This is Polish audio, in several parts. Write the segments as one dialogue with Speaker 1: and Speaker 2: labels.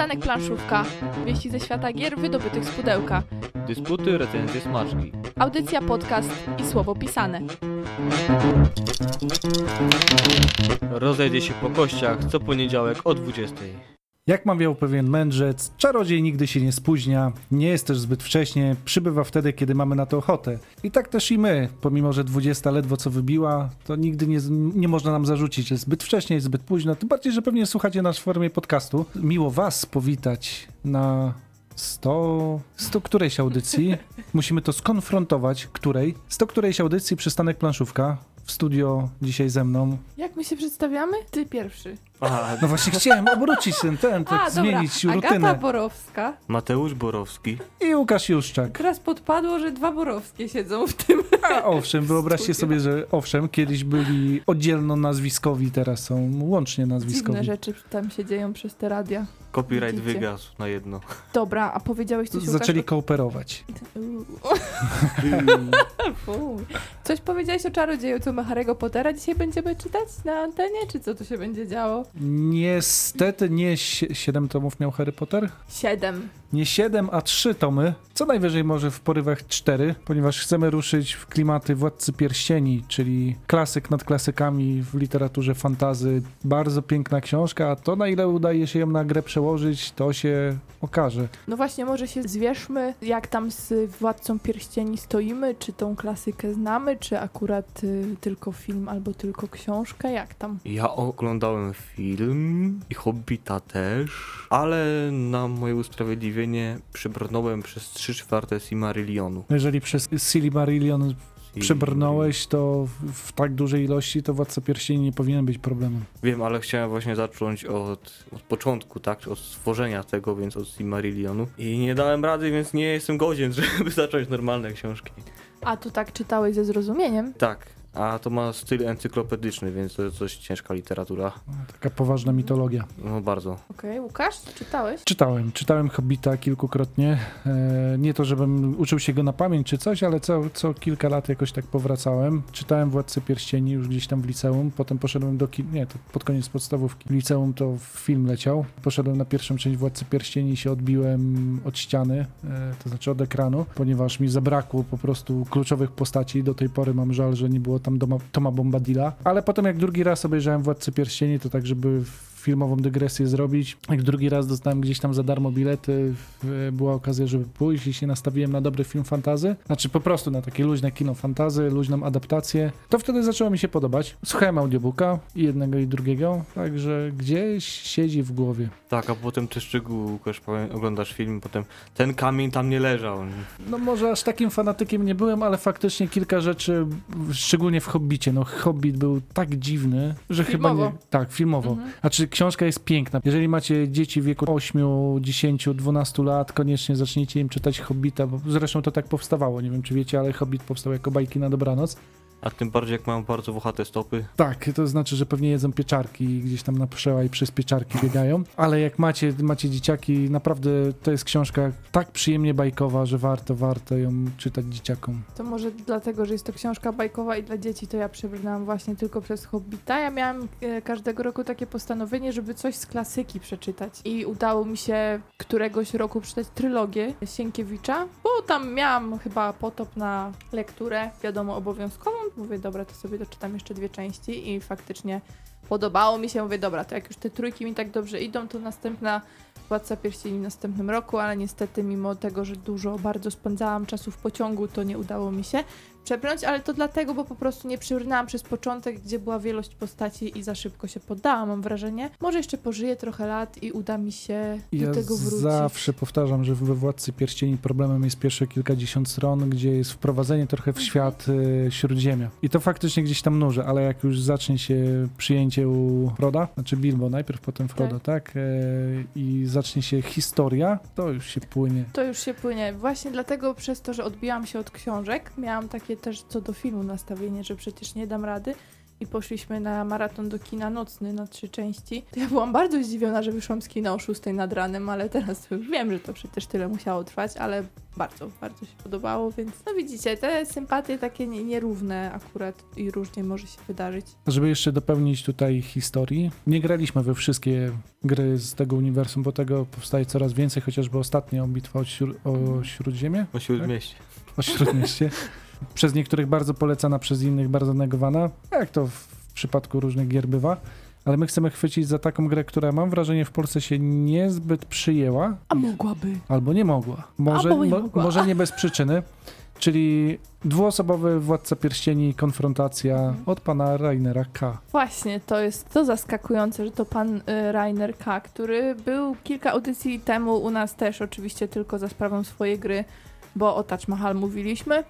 Speaker 1: Przystanek Planszówka. Wieści ze świata gier wydobytych z pudełka.
Speaker 2: Dysputy, recenzje, smaczki.
Speaker 1: Audycja, podcast i słowo pisane.
Speaker 2: Rozejdzie się po kościach co poniedziałek o 20.
Speaker 3: Jak mawiał pewien mędrzec, czarodziej nigdy się nie spóźnia, nie jest też zbyt wcześnie, przybywa wtedy, kiedy mamy na to ochotę. I tak też i my, pomimo że 20 ledwo co wybiła, to nigdy nie, nie można nam zarzucić, że zbyt wcześnie, jest zbyt późno, tym bardziej, że pewnie słuchacie nas w formie podcastu. Miło was powitać na 100... 100 którejś audycji. Musimy to skonfrontować, której. 100 którejś audycji przystanek planszówka. W studio dzisiaj ze mną.
Speaker 1: Jak my się przedstawiamy? Ty pierwszy.
Speaker 2: A,
Speaker 3: No właśnie chciałem obrócić ten, ten, tak
Speaker 1: A,
Speaker 3: zmienić
Speaker 1: dobra.
Speaker 3: rutynę.
Speaker 1: Agata Borowska.
Speaker 2: Mateusz Borowski.
Speaker 3: I Łukasz Juszczak.
Speaker 1: Teraz podpadło, że dwa Borowskie siedzą w tym.
Speaker 3: A owszem, wyobraźcie sobie, że owszem, kiedyś byli oddzielno nazwiskowi, teraz są łącznie nazwiskowi.
Speaker 1: Dziwne rzeczy tam się dzieją przez te radia.
Speaker 2: Copyright
Speaker 1: Widzicie.
Speaker 2: wygasł na jedno.
Speaker 1: Dobra, a powiedziałeś coś
Speaker 3: Zaczęli
Speaker 1: Łukasz,
Speaker 3: kooperować.
Speaker 1: Coś powiedziałeś o czarodzieju, co ma Harry'ego Pottera dzisiaj będziemy czytać na antenie, czy co tu się będzie działo?
Speaker 3: Niestety nie 7 tomów miał Harry Potter.
Speaker 1: Siedem.
Speaker 3: Nie 7, a 3 tomy. Co najwyżej może w porywach 4, ponieważ chcemy ruszyć w klimaty Władcy Pierścieni, czyli klasyk nad klasykami w literaturze fantazy. Bardzo piękna książka, a to na ile udaje się ją na grę przełożyć, to się okaże.
Speaker 1: No właśnie, może się zwierzmy, jak tam z Władcą Pierścieni stoimy, czy tą klasykę znamy, czy akurat y, tylko film albo tylko książkę, jak tam?
Speaker 2: Ja oglądałem film i Hobbita też, ale na moje usprawiedliwienie przebrnąłem przez 3 czwarte Silmarillionu.
Speaker 3: Jeżeli przez Silmarillion przebrnąłeś, to w- w tak dużej ilości to Władca Pierścieni nie powinien być problemem.
Speaker 2: Wiem, ale chciałem właśnie zacząć od, od początku, tak? Od stworzenia tego, więc od Silmarillionu. I nie dałem rady, więc nie jestem godzien, żeby zacząć normalne książki.
Speaker 1: A tu tak czytałeś ze zrozumieniem?
Speaker 2: Tak, a to ma styl encyklopedyczny, więc to jest dość ciężka literatura.
Speaker 3: Taka poważna mitologia.
Speaker 2: No bardzo.
Speaker 1: Okej, Łukasz, czytałeś?
Speaker 3: Czytałem, czytałem Hobbita kilkukrotnie. E, nie to, żebym uczył się go na pamięć czy coś, ale co, co kilka lat jakoś tak powracałem. Czytałem Władcę Pierścieni już gdzieś tam w liceum, potem poszedłem do kin... nie, to pod koniec podstawówki. W liceum to film leciał. Poszedłem na pierwszą część Władcy Pierścieni i się odbiłem od ściany, e, to znaczy od ekranu, ponieważ mi zabrakło po prostu kluczowych postaci. Do tej pory mam żal, że nie było tam Toma Bombadilla. Ale potem jak drugi raz obejrzałem Władcę Pierścieni, to tak, żeby filmową dygresję zrobić. Jak drugi raz dostałem gdzieś tam za darmo bilety, była okazja, żeby pójść i się nastawiłem na dobry film fantazy. Znaczy po prostu na takie luźne kino fantazy, luźną adaptację. To wtedy zaczęło mi się podobać. Słuchałem audiobooka i jednego i drugiego, także gdzieś siedzi w głowie.
Speaker 2: Tak, a potem te szczegóły, Łukasz, powiem- oglądasz film, potem ten kamień tam nie leżał.
Speaker 3: No może aż takim fanatykiem nie byłem, ale faktycznie kilka rzeczy, szczególnie w Hobbicie, no Hobbit był tak dziwny, że chyba
Speaker 1: Filmowo.
Speaker 3: nie... Tak, filmowo.
Speaker 1: Mhm.
Speaker 3: Znaczy książka jest piękna. Jeżeli macie dzieci w wieku 8, 10, 12 lat, koniecznie zacznijcie im czytać Hobbita, bo zresztą to tak powstawało, nie wiem czy wiecie, ale Hobbit powstał jako bajki na dobranoc.
Speaker 2: A tym bardziej jak mają bardzo włochate stopy.
Speaker 3: Tak, to znaczy, że pewnie jedzą pieczarki i gdzieś tam na przełaj przez pieczarki biegają, ale jak macie, macie dzieciaki, naprawdę to jest książka tak przyjemnie bajkowa, że warto, warto ją czytać dzieciakom.
Speaker 1: To może dlatego, że jest to książka bajkowa i dla dzieci, to ja przebrnęłam właśnie tylko przez Hobbita. Ja miałam e, każdego roku takie postanowienie, żeby coś z klasyki przeczytać. I udało mi się któregoś roku przeczytać trylogię Sienkiewicza, bo tam miałam chyba potop na lekturę, wiadomo, obowiązkową. Mówię, dobra, to sobie doczytam jeszcze dwie części i faktycznie podobało mi się. Mówię, dobra, to jak już te trójki mi tak dobrze idą, to następna Władca Pierścieni w następnym roku, ale niestety mimo tego, że dużo bardzo spędzałam czasu w pociągu, to nie udało mi się przebrnąć, ale to dlatego, bo po prostu nie przybrnęłam przez początek, gdzie była wielość postaci i za szybko się poddałam, mam wrażenie. Może jeszcze pożyję trochę lat i uda mi się
Speaker 3: Ja
Speaker 1: do tego wrócić.
Speaker 3: zawsze powtarzam, że we Władcy Pierścieni problemem jest pierwsze kilkadziesiąt stron, gdzie jest wprowadzenie trochę w
Speaker 1: Mhm.
Speaker 3: świat y, Śródziemia. I to faktycznie gdzieś tam nuży, ale jak już zacznie się przyjęcie u Froda, znaczy Bilbo najpierw, potem Frodo, tak? E, I zacznie się historia, to już się płynie.
Speaker 1: To już się płynie. Właśnie dlatego przez to, że odbiłam się od książek, miałam takie też co do filmu nastawienie, że przecież nie dam rady. i poszliśmy na maraton do kina nocny na trzy części, to ja byłam bardzo zdziwiona, że wyszłam z kina o 6 nad ranem, ale teraz to już wiem, że to przecież tyle musiało trwać, ale bardzo, bardzo się podobało, więc no widzicie, te sympatie takie nie, nierówne akurat i różnie może się wydarzyć.
Speaker 3: Żeby jeszcze dopełnić tutaj historii, nie graliśmy we wszystkie gry z tego uniwersum, bo tego powstaje coraz więcej, chociażby ostatnio bitwa o, śró- o Śródziemie,
Speaker 2: O Śródmieście.
Speaker 3: o Śródmieście. Przez niektórych bardzo polecana, przez innych bardzo negowana, jak to w przypadku różnych gier bywa. Ale my chcemy chwycić za taką grę, która mam wrażenie w Polsce się niezbyt przyjęła,
Speaker 1: A mogłaby.
Speaker 3: albo nie mogła. Może,
Speaker 1: Albo nie
Speaker 3: mo-
Speaker 1: mogła.
Speaker 3: może nie bez przyczyny. Czyli dwuosobowy Władca Pierścieni, konfrontacja
Speaker 1: Mhm.
Speaker 3: od pana Rainera K.
Speaker 1: Właśnie, to jest to zaskakujące, że to pan y, Rainer K., który był kilka audycji temu u nas też, oczywiście tylko za sprawą swojej gry, bo o Taj Mahal mówiliśmy.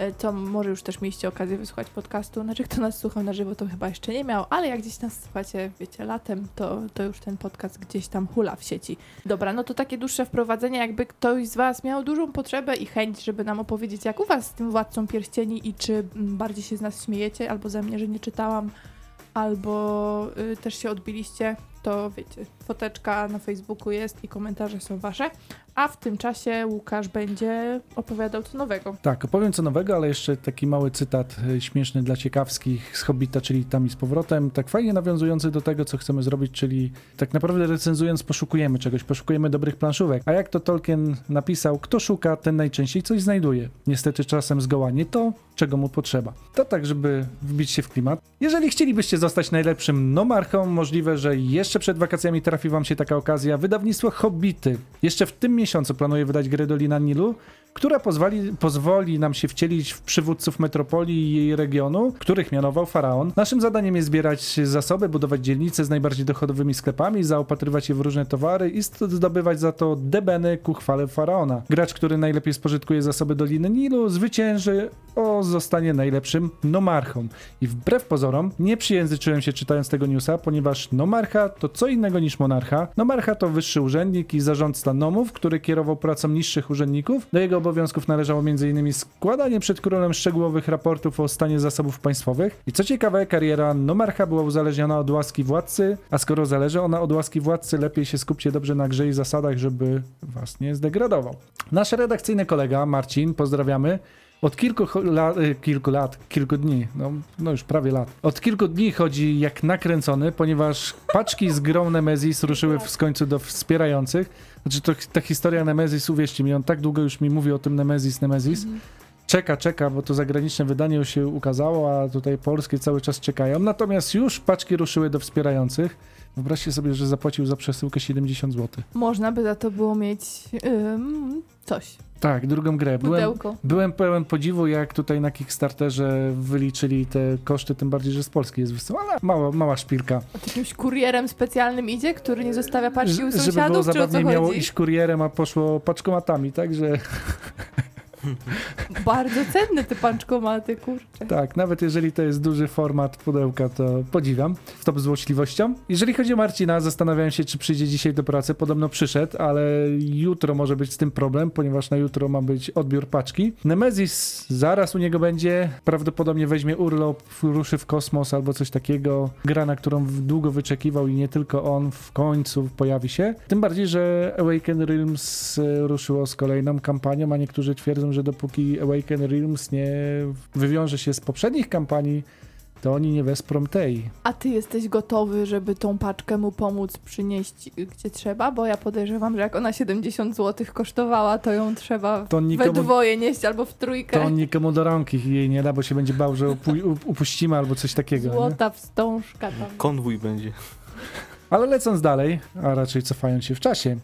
Speaker 1: Y, To może już też mieliście okazję wysłuchać podcastu. Znaczy, kto nas słuchał na żywo, to chyba jeszcze nie miał, ale jak gdzieś nas słuchacie, wiecie, latem, to, to już ten podcast gdzieś tam hula w sieci. Dobra, no to takie dłuższe wprowadzenie, jakby ktoś z Was miał dużą potrzebę i chęć, żeby nam opowiedzieć, jak u Was z tym Władcą Pierścieni i czy mm, bardziej się z nas śmiejecie, albo ze mnie, że nie czytałam, albo y, też się odbiliście, to wiecie, foteczka na Facebooku jest i komentarze są wasze. A w tym czasie Łukasz będzie opowiadał co nowego.
Speaker 3: Tak, opowiem co nowego, ale jeszcze taki mały cytat e, śmieszny dla ciekawskich z Hobbita, czyli tam i z powrotem. Tak fajnie nawiązujący do tego, co chcemy zrobić, czyli tak naprawdę recenzując poszukujemy czegoś, poszukujemy dobrych planszówek. A jak to Tolkien napisał, kto szuka, ten najczęściej coś znajduje. Niestety czasem zgoła nie to, czego mu potrzeba. To tak, żeby wbić się w klimat. Jeżeli chcielibyście zostać najlepszym nomarchą, możliwe, że jeszcze przed wakacjami trafi wam się taka okazja. Wydawnictwo Hobbity jeszcze w tym miesiącu planuje wydać grę Dolina Nilu, która pozwoli, pozwoli nam się wcielić w przywódców metropolii i jej regionu, których mianował faraon. Naszym zadaniem jest zbierać zasoby, budować dzielnice z najbardziej dochodowymi sklepami, zaopatrywać je w różne towary i zdobywać za to debeny ku chwale faraona. Gracz, który najlepiej spożytkuje zasoby Doliny Nilu, zwycięży o zostanie najlepszym nomarchą. I wbrew pozorom, nie przyjęzyczyłem się czytając tego newsa, ponieważ nomarcha to co innego niż monarcha. Nomarcha to wyższy urzędnik i zarządca nomów, który kierował pracą niższych urzędników. Do jego obowiązków należało m.in. składanie przed królem szczegółowych raportów o stanie zasobów państwowych. I co ciekawe, kariera nomarcha była uzależniona od łaski władcy, a skoro zależy ona od łaski władcy, lepiej się skupcie dobrze na grze i zasadach, żeby was nie zdegradował. Nasz redakcyjny kolega Marcin, pozdrawiamy, od kilku, cho- la, y, kilku lat, kilku dni, no, no już prawie lat. Od kilku dni chodzi jak nakręcony, ponieważ paczki z grą Nemesis ruszyły w końcu do wspierających. Znaczy to, ta historia Nemesis, uwierzcie mi, on tak długo już mi mówi o tym Nemesis, Nemesis. Czeka, czeka, bo to zagraniczne wydanie już się ukazało, a tutaj polskie cały czas czekają. Natomiast już paczki ruszyły do wspierających. Wyobraźcie sobie, że zapłacił za przesyłkę 70 zł.
Speaker 1: Można by za to było mieć ym, coś,
Speaker 3: Tak, drugą grę. Byłem,
Speaker 1: pudełko.
Speaker 3: Byłem pełen podziwu, jak tutaj na Kickstarterze wyliczyli te koszty, tym bardziej, że z Polski jest wysyłana. Mała, mała szpilka.
Speaker 1: Od jakimś kurierem specjalnym idzie, który nie zostawia paczki u
Speaker 3: Ż- Żeby było
Speaker 1: sąsiadów, czy o co
Speaker 3: zabawnie, miało
Speaker 1: chodzi?
Speaker 3: iść kurierem, a poszło paczkomatami, także
Speaker 1: Bardzo cenne te panczkomaty, kurczę.
Speaker 3: tak, nawet jeżeli to jest duży format pudełka, to podziwiam. Stop złośliwością. Jeżeli chodzi o Marcina, zastanawiałem się, czy przyjdzie dzisiaj do pracy. Podobno przyszedł, ale jutro może być z tym problem, ponieważ na jutro ma być odbiór paczki. Nemesis zaraz u niego będzie, prawdopodobnie weźmie urlop, ruszy w kosmos albo coś takiego. Gra, na którą długo wyczekiwał i nie tylko on w końcu pojawi się. Tym bardziej, że Awaken Realms ruszyło z kolejną kampanią, a niektórzy twierdzą, że dopóki Awaken Realms nie wywiąże się z poprzednich kampanii, to oni nie wesprą tej.
Speaker 1: A ty jesteś gotowy, żeby tą paczkę mu pomóc przynieść y, gdzie trzeba? Bo ja podejrzewam, że jak ona 70 zł kosztowała, to ją trzeba
Speaker 3: To
Speaker 1: we
Speaker 3: nikomu,
Speaker 1: dwoje nieść albo w trójkę.
Speaker 3: to nikomu do rąki jej nie da, bo się będzie bał, że upu- up- upuścimy albo coś takiego. Nie?
Speaker 1: Złota wstążka tam.
Speaker 2: Konwój będzie.
Speaker 3: Ale lecąc dalej, a raczej cofając się w czasie.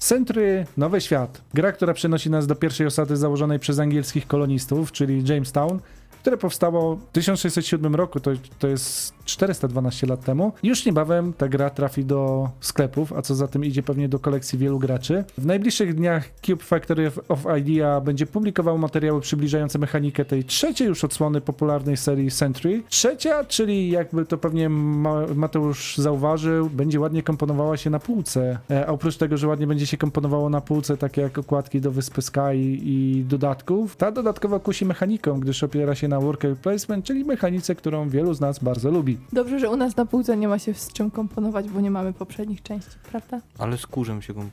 Speaker 3: Century Nowy Świat. Gra, która przenosi nas do pierwszej osady założonej przez angielskich kolonistów, czyli Jamestown, które powstało w 1607 roku. To, to jest 412 lat temu. Już niebawem ta gra trafi do sklepów, a co za tym idzie pewnie do kolekcji wielu graczy. W najbliższych dniach Cube Factory of- Idea będzie publikował materiały przybliżające mechanikę tej trzeciej już odsłony popularnej serii Century. Trzecia, czyli jakby to pewnie Ma- Mateusz zauważył, będzie ładnie komponowała się na półce. E, a oprócz tego, że ładnie będzie się komponowało na półce, takie jak okładki do Wyspy Sky i dodatków, ta dodatkowo kusi mechaniką, gdyż opiera się na worker placement, czyli mechanice, którą wielu z nas bardzo lubi.
Speaker 1: Dobrze, że u nas na półce nie ma się z czym komponować, bo nie mamy poprzednich części, prawda?
Speaker 2: Ale z kurzem się nie.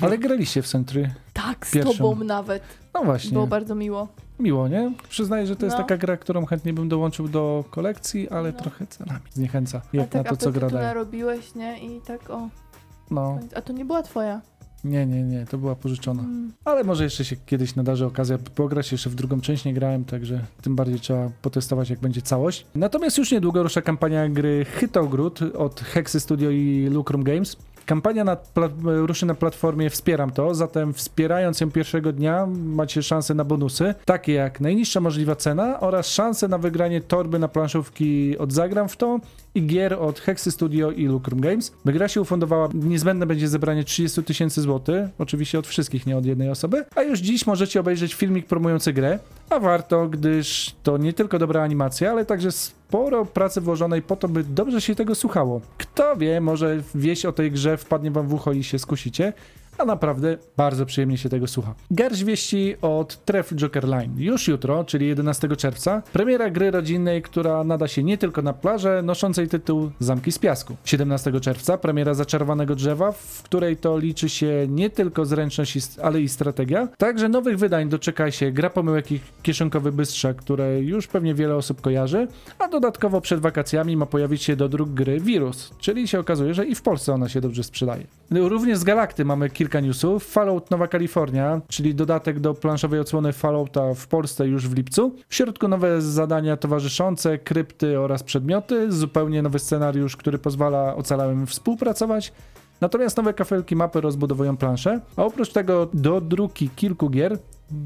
Speaker 3: Ale graliście w Century.
Speaker 1: Tak, z
Speaker 3: Pierwszą.
Speaker 1: tobą nawet.
Speaker 3: No właśnie.
Speaker 1: Było bardzo miło.
Speaker 3: Miło, nie? Przyznaję, że to jest
Speaker 1: No.
Speaker 3: taka gra, którą chętnie bym dołączył do kolekcji, ale
Speaker 1: No.
Speaker 3: trochę cenami zniechęca.
Speaker 1: A
Speaker 3: Jak
Speaker 1: tak
Speaker 3: na to, co gra
Speaker 1: apetytu
Speaker 3: daje.
Speaker 1: narobiłeś, nie? I tak o.
Speaker 3: No,
Speaker 1: A to nie była twoja.
Speaker 3: Nie, nie, nie, to była pożyczona.
Speaker 1: Mm.
Speaker 3: Ale może jeszcze się kiedyś nadarzy okazja pograć, jeszcze w drugą część nie grałem, także tym bardziej trzeba potestować, jak będzie całość. Natomiast już niedługo rusza kampania gry Hytogród od Hexy Studio i Lucrum Games. Kampania na ruszy na platformie Wspieram to, zatem wspierając ją pierwszego dnia macie szansę na bonusy, takie jak najniższa możliwa cena oraz szanse na wygranie torby na planszówki od Zagram w to i gier od Hexy Studio i Lucrum Games. By gra się ufundowała, niezbędne będzie zebranie 30 tysięcy złotych, oczywiście od wszystkich, nie od jednej osoby, a już dziś możecie obejrzeć filmik promujący grę, a warto, gdyż to nie tylko dobra animacja, ale także sporo pracy włożonej po to, by dobrze się tego słuchało. Kto wie, może wieść o tej grze wpadnie wam w ucho i się skusicie, a naprawdę bardzo przyjemnie się tego słucha. Garść wieści od Tref Joker Line. Już jutro, czyli 11 czerwca, premiera gry rodzinnej, która nada się nie tylko na plażę, noszącej tytuł Zamki z Piasku. 17 czerwca premiera Zaczarowanego Drzewa, w której to liczy się nie tylko zręczność, ale i strategia. Także nowych wydań doczeka się Gra Pomyłek i Kieszonkowy Bystrza, które już pewnie wiele osób kojarzy, a dodatkowo przed wakacjami ma pojawić się do dróg gry Wirus, czyli się okazuje, że i w Polsce ona się dobrze sprzedaje. Również z Galakty mamy kilka newsów. Fallout Nowa Kalifornia, czyli dodatek do planszowej odsłony Fallouta w Polsce już w lipcu. W środku nowe zadania towarzyszące, krypty oraz przedmioty, zupełnie nowy scenariusz, który pozwala ocalałym współpracować. Natomiast nowe kafelki mapy rozbudowują planszę, a oprócz tego do druki kilku gier,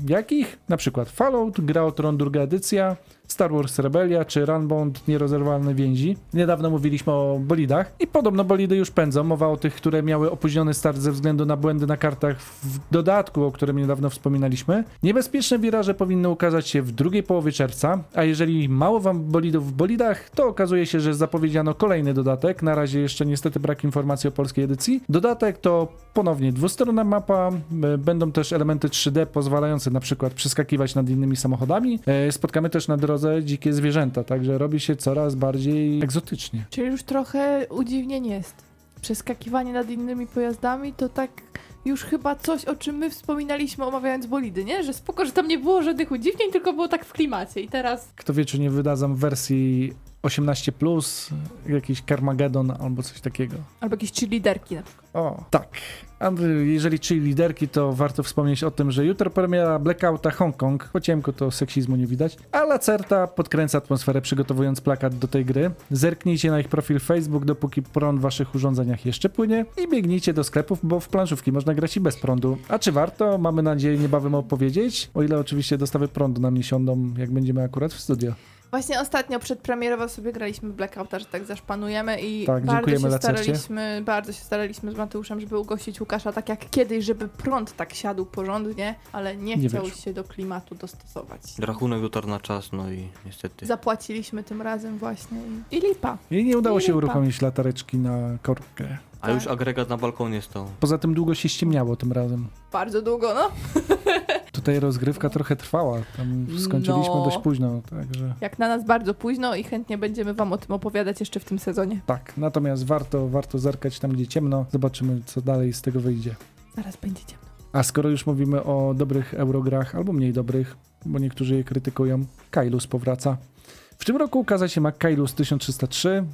Speaker 3: jakich na przykład Fallout, Gra o Tron druga edycja, Star Wars Rebellia czy Runbound Nierozerwalne Więzi. Niedawno mówiliśmy o bolidach i podobno bolidy już pędzą. Mowa o tych, które miały opóźniony start ze względu na błędy na kartach w dodatku, o którym niedawno wspominaliśmy. Niebezpieczne wiraże powinny ukazać się w drugiej połowie czerwca, a jeżeli mało wam bolidów w bolidach, to okazuje się, że zapowiedziano kolejny dodatek. Na razie jeszcze niestety brak informacji o polskiej edycji. Dodatek to ponownie dwustronna mapa, e, będą też elementy 3D pozwalające na przykład przeskakiwać nad innymi samochodami. E, Spotkamy też na drodze dzikie zwierzęta, także robi się coraz bardziej egzotycznie.
Speaker 1: Czyli już trochę udziwnień jest. Przeskakiwanie nad innymi pojazdami to tak już chyba coś, o czym my wspominaliśmy omawiając bolidy, nie? Że spoko, że tam nie było żadnych udziwnień, tylko było tak w klimacie i teraz...
Speaker 3: Kto wie, czy nie wydadzą wersji 18, jakiś Carmageddon albo coś takiego.
Speaker 1: Albo jakieś cheerleaderki na przykład.
Speaker 3: O, tak. A jeżeli czyli liderki, to warto wspomnieć o tym, że jutro premiera Blackouta Hongkong. Po ciemku to seksizmu nie widać. A Lacerta podkręca atmosferę przygotowując plakat do tej gry. Zerknijcie na ich profil Facebook, dopóki prąd w waszych urządzeniach jeszcze płynie i biegnijcie do sklepów, bo w planszówki można grać i bez prądu. A czy warto? Mamy nadzieję niebawem opowiedzieć, o ile oczywiście dostawy prądu nam nie siądą, jak będziemy akurat w studio.
Speaker 1: Właśnie ostatnio przedpremierowo sobie graliśmy Blackouta, że tak zaszpanujemy i
Speaker 3: Tak,
Speaker 1: bardzo się staraliśmy, bardzo się staraliśmy z Mateuszem, żeby ugościć Łukasza tak jak kiedyś, żeby prąd tak siadł porządnie, ale nie,
Speaker 3: Nie
Speaker 1: chciał się do klimatu dostosować.
Speaker 2: Rachunek dotarł na czas, no i niestety.
Speaker 1: Zapłaciliśmy tym razem właśnie i, i lipa.
Speaker 3: I nie udało
Speaker 1: I
Speaker 3: się
Speaker 1: lipa.
Speaker 3: uruchomić latareczki na korbkę.
Speaker 2: A już agregat na balkonie stał.
Speaker 3: Poza tym długo się ściemniało tym razem.
Speaker 1: Bardzo długo, no.
Speaker 3: Tutaj rozgrywka trochę trwała. Tam skończyliśmy
Speaker 1: No.
Speaker 3: dość późno, także
Speaker 1: Jak na nas bardzo późno i chętnie będziemy wam o tym opowiadać jeszcze w tym sezonie.
Speaker 3: tak. Natomiast warto, warto zerkać tam, gdzie ciemno. Zobaczymy, co dalej z tego wyjdzie.
Speaker 1: Zaraz będzie ciemno.
Speaker 3: A skoro już mówimy o dobrych eurograch, albo mniej dobrych, bo niektórzy je krytykują, Kailus powraca. W tym roku ukazać się ma Kailus 1303,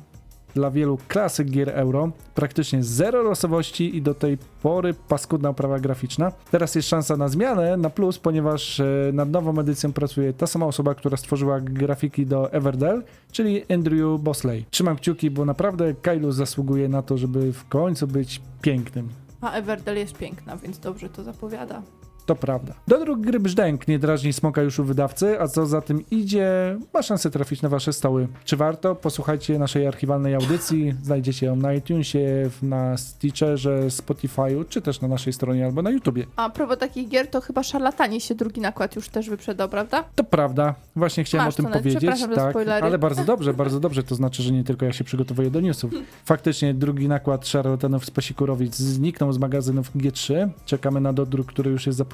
Speaker 3: dla wielu klasyk gier euro, praktycznie zero losowości i do tej pory paskudna oprawa graficzna. Teraz jest szansa na zmianę, na plus, ponieważ e, nad nową edycją pracuje ta sama osoba, która stworzyła grafiki do Everdell, czyli Andrew Bosley. Trzymam kciuki, bo naprawdę Kailus zasługuje na to, żeby w końcu być pięknym.
Speaker 1: A Everdell jest piękna, więc dobrze to zapowiada.
Speaker 3: To prawda. Do dróg gry Brzdęk nie drażni smoka już u wydawcy, a co za tym idzie, ma szansę trafić na wasze stoły. Czy warto? Posłuchajcie naszej archiwalnej audycji, znajdziecie ją na iTunesie, na Stitcherze, Spotify'u, czy też na naszej stronie albo na YouTubie.
Speaker 1: A propos takich gier, to chyba szarlatani się drugi nakład już też wyprzedał, prawda?
Speaker 3: To prawda, właśnie chciałem
Speaker 1: Masz
Speaker 3: o tym powiedzieć. Tak, ale bardzo dobrze, bardzo dobrze. To znaczy, że nie tylko ja się przygotowuję do newsów. Faktycznie drugi nakład szarlatanów z Pasikurowic zniknął z magazynów G3. Czekamy na dodruk, który już jest zapowiedziany.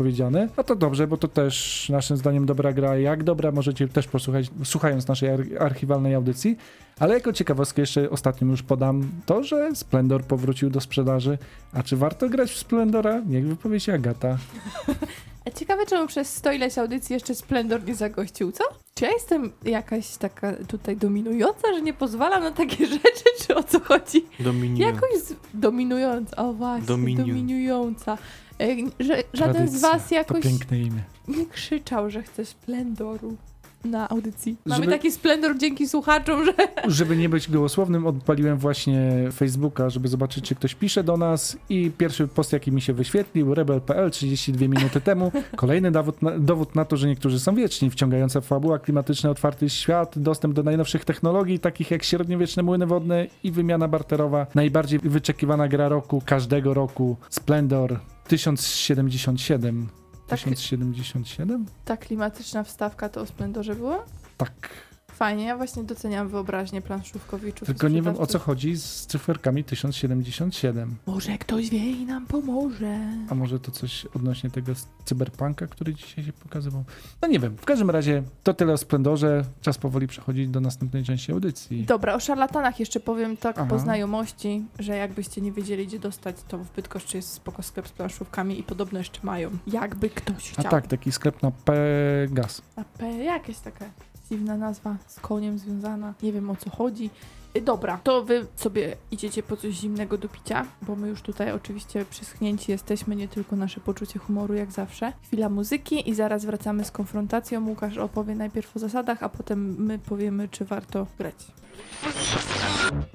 Speaker 3: No to dobrze, bo to też naszym zdaniem dobra gra. Jak dobra, możecie też posłuchać, słuchając naszej ar- archiwalnej audycji. Ale jako ciekawostkę jeszcze ostatnio już podam to, że Splendor powrócił do sprzedaży. A czy warto grać w Splendora? Niech wypowie się Agata.
Speaker 1: A ciekawe, czemu przez sto ileś audycji jeszcze Splendor nie zagościł, co? Czy ja jestem jakaś taka tutaj dominująca, że nie pozwalam na takie rzeczy, czy o co chodzi?
Speaker 2: Dominion.
Speaker 1: Jakoś z... dominująca, o właśnie,
Speaker 2: Dominion.
Speaker 1: dominująca. E, Że żaden z
Speaker 3: Tradycja,
Speaker 1: was jakoś
Speaker 3: To piękne imię.
Speaker 1: nie krzyczał, że chce Splendoru na audycji. Mamy
Speaker 3: Żeby-
Speaker 1: taki Splendor dzięki słuchaczom, że
Speaker 3: Żeby nie być gołosłownym, odpaliłem właśnie Facebooka, żeby zobaczyć, czy ktoś pisze do nas i pierwszy post, jaki mi się wyświetlił, rebel.pl 32 minuty temu. Kolejny dowód na, dowód na to, że niektórzy są wieczni. Wciągająca fabuła, klimatyczny, otwarty świat, dostęp do najnowszych technologii, takich jak średniowieczne młyny wodne i wymiana barterowa. Najbardziej wyczekiwana gra roku, każdego roku, Splendor 1077.
Speaker 1: Tak.
Speaker 3: 1077?
Speaker 1: ta klimatyczna wstawka to o Splendorze była?
Speaker 3: Tak.
Speaker 1: Fajnie, ja właśnie doceniam wyobraźnię planszówkowiczów.
Speaker 3: Tylko nie wiem o co chodzi z cyferkami 1077.
Speaker 1: Może ktoś wie i nam pomoże.
Speaker 3: A może to coś odnośnie tego cyberpunka, który dzisiaj się pokazywał? No nie wiem. W każdym razie to tyle o Splendorze. Czas powoli przechodzić do następnej części audycji.
Speaker 1: Dobra, o szarlatanach jeszcze powiem tak
Speaker 3: Aha.
Speaker 1: po znajomości, że jakbyście nie wiedzieli, gdzie dostać, to w Bydgoszczy jest spoko sklep z planszówkami i podobno jeszcze mają. Jakby ktoś
Speaker 3: A
Speaker 1: chciał.
Speaker 3: tak, taki sklep na Pegas.
Speaker 1: A P, jakaś taka dziwna nazwa, z koniem związana. Nie wiem o co chodzi. Y, Dobra, to wy sobie idziecie po coś zimnego do picia, bo my już tutaj oczywiście przyschnięci jesteśmy, nie tylko nasze poczucie humoru jak zawsze. Chwila muzyki i zaraz wracamy z konfrontacją. Łukasz opowie najpierw o zasadach, a potem my powiemy, czy warto grać.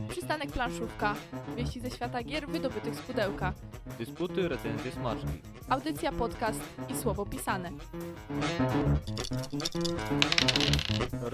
Speaker 1: Przystanek planszówka. Wieści ze świata gier wydobytych z pudełka.
Speaker 2: Dysputy, recenzje, smaczki.
Speaker 1: Audycja, podcast i słowo pisane.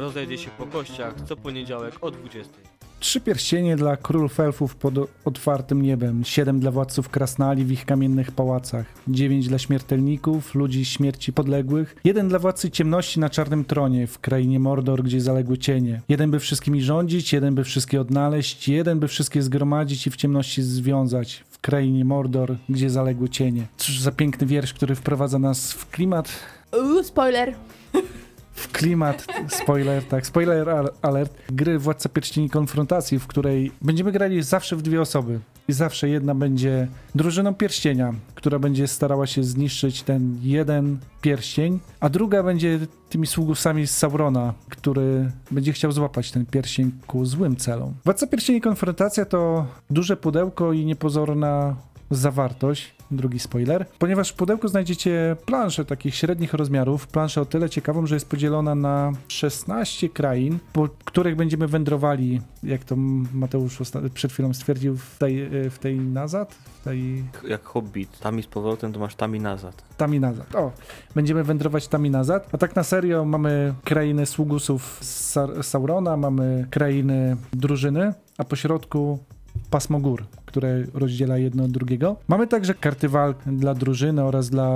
Speaker 4: Rozejdzie się po kościach co poniedziałek o 20.
Speaker 3: Trzy pierścienie dla królów elfów pod otwartym niebem, siedem dla władców krasnali w ich kamiennych pałacach, dziewięć dla śmiertelników, ludzi śmierci podległych, jeden dla władcy ciemności na czarnym tronie w krainie Mordor, gdzie zaległy cienie, jeden by wszystkimi rządzić, jeden by wszystkie odnaleźć, jeden by wszystkie zgromadzić i w ciemności związać w krainie Mordor, gdzie zaległy cienie. Cóż za piękny wiersz, który wprowadza nas w klimat
Speaker 1: Uuu, spoiler!
Speaker 3: w klimat, spoiler, tak, spoiler al- alert, gry Władca Pierścieni Konfrontacji, w której będziemy grali zawsze w dwie osoby i zawsze jedna będzie drużyną pierścienia, która będzie starała się zniszczyć ten jeden pierścień, a druga będzie tymi sługusami z Saurona, który będzie chciał złapać ten pierścień ku złym celom. Władca Pierścieni Konfrontacja to duże pudełko i niepozorna zawartość, drugi spoiler, ponieważ w pudełku znajdziecie planszę takich średnich rozmiarów, planszę o tyle ciekawą, że jest podzielona na 16 krain, po których będziemy wędrowali, jak to Mateusz przed chwilą stwierdził, w tej, e, w tej nazad, w tej
Speaker 2: Jak Hobbit. Tam i z powrotem to masz tam i nazad.
Speaker 3: tam i nazad. O, będziemy wędrować tam i nazad. A tak na serio mamy krainy sługusów Sa- Saurona, mamy krainy drużyny, a po środku pasmo gór, które rozdziela jedno od drugiego. Mamy także karty walk dla drużyny oraz dla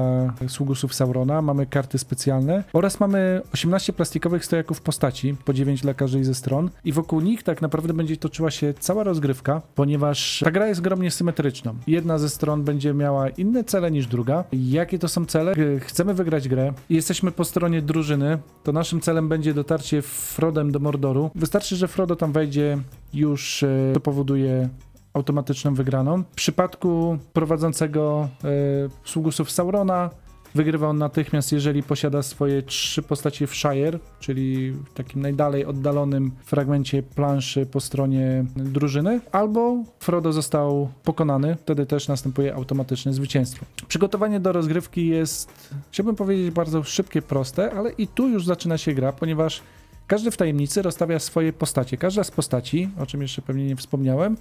Speaker 3: sługusów Saurona, mamy karty specjalne oraz mamy 18 plastikowych stojaków postaci, po 9 dla każdej ze stron i wokół nich tak naprawdę będzie toczyła się cała rozgrywka, ponieważ ta gra jest gromnie symetryczną. Jedna ze stron będzie miała inne cele niż druga. Jakie to są cele? Chcemy wygrać grę i jesteśmy po stronie drużyny, to naszym celem będzie dotarcie Frodem do Mordoru. Wystarczy, że Frodo tam wejdzie, już e, to powoduje automatyczną wygraną. W przypadku prowadzącego e, sługusów Saurona wygrywa on natychmiast, jeżeli posiada swoje trzy postacie w Shire, czyli w takim najdalej oddalonym fragmencie planszy po stronie drużyny, albo Frodo został pokonany, wtedy też następuje automatyczne zwycięstwo. Przygotowanie do rozgrywki jest, chciałbym powiedzieć, bardzo szybkie, proste, ale i tu już zaczyna się gra, ponieważ każdy w tajemnicy rozstawia swoje postacie. Każda z postaci, o czym jeszcze pewnie nie wspomniałem,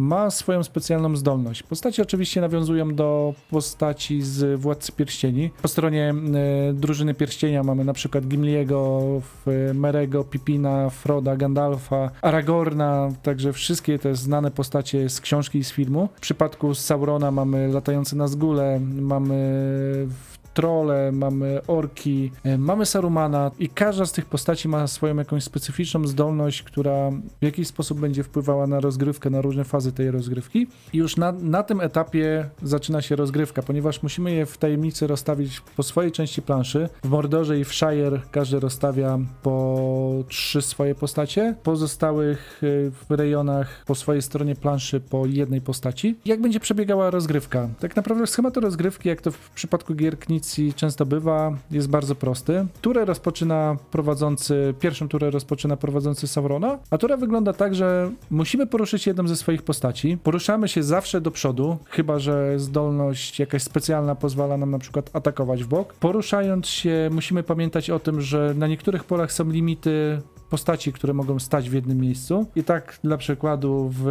Speaker 3: ma swoją specjalną zdolność. Postacie oczywiście nawiązują do postaci z Władcy Pierścieni. Po stronie e, drużyny Pierścienia mamy na przykład Gimliego, w- Merego, Pipina, Froda, Gandalfa, Aragorna, także wszystkie te znane postacie z książki i z filmu. W przypadku Saurona mamy latające Nazgule, mamy trole, mamy orki, e, mamy Sarumana i każda z tych postaci ma swoją jakąś specyficzną zdolność, która w jakiś sposób będzie wpływała na rozgrywkę, na różne fazy tej rozgrywki. I już na, na tym etapie zaczyna się rozgrywka, ponieważ musimy je w tajemnicy rozstawić po swojej części planszy. W Mordorze i w Shire każdy rozstawia po trzy swoje postacie, pozostałych e, w rejonach po swojej stronie planszy po jednej postaci. Jak będzie przebiegała rozgrywka? Tak naprawdę schemat rozgrywki, jak to w przypadku gier Knicji często bywa, jest bardzo prosty. Turę rozpoczyna prowadzący, pierwszą turę rozpoczyna prowadzący Saurona, a tura wygląda tak, że musimy poruszyć jedną ze swoich postaci. Poruszamy się zawsze do przodu, chyba że zdolność jakaś specjalna pozwala nam na przykład atakować w bok. Poruszając się, musimy pamiętać o tym, że na niektórych polach są limity postaci, które mogą stać w jednym miejscu. I tak dla przykładu w,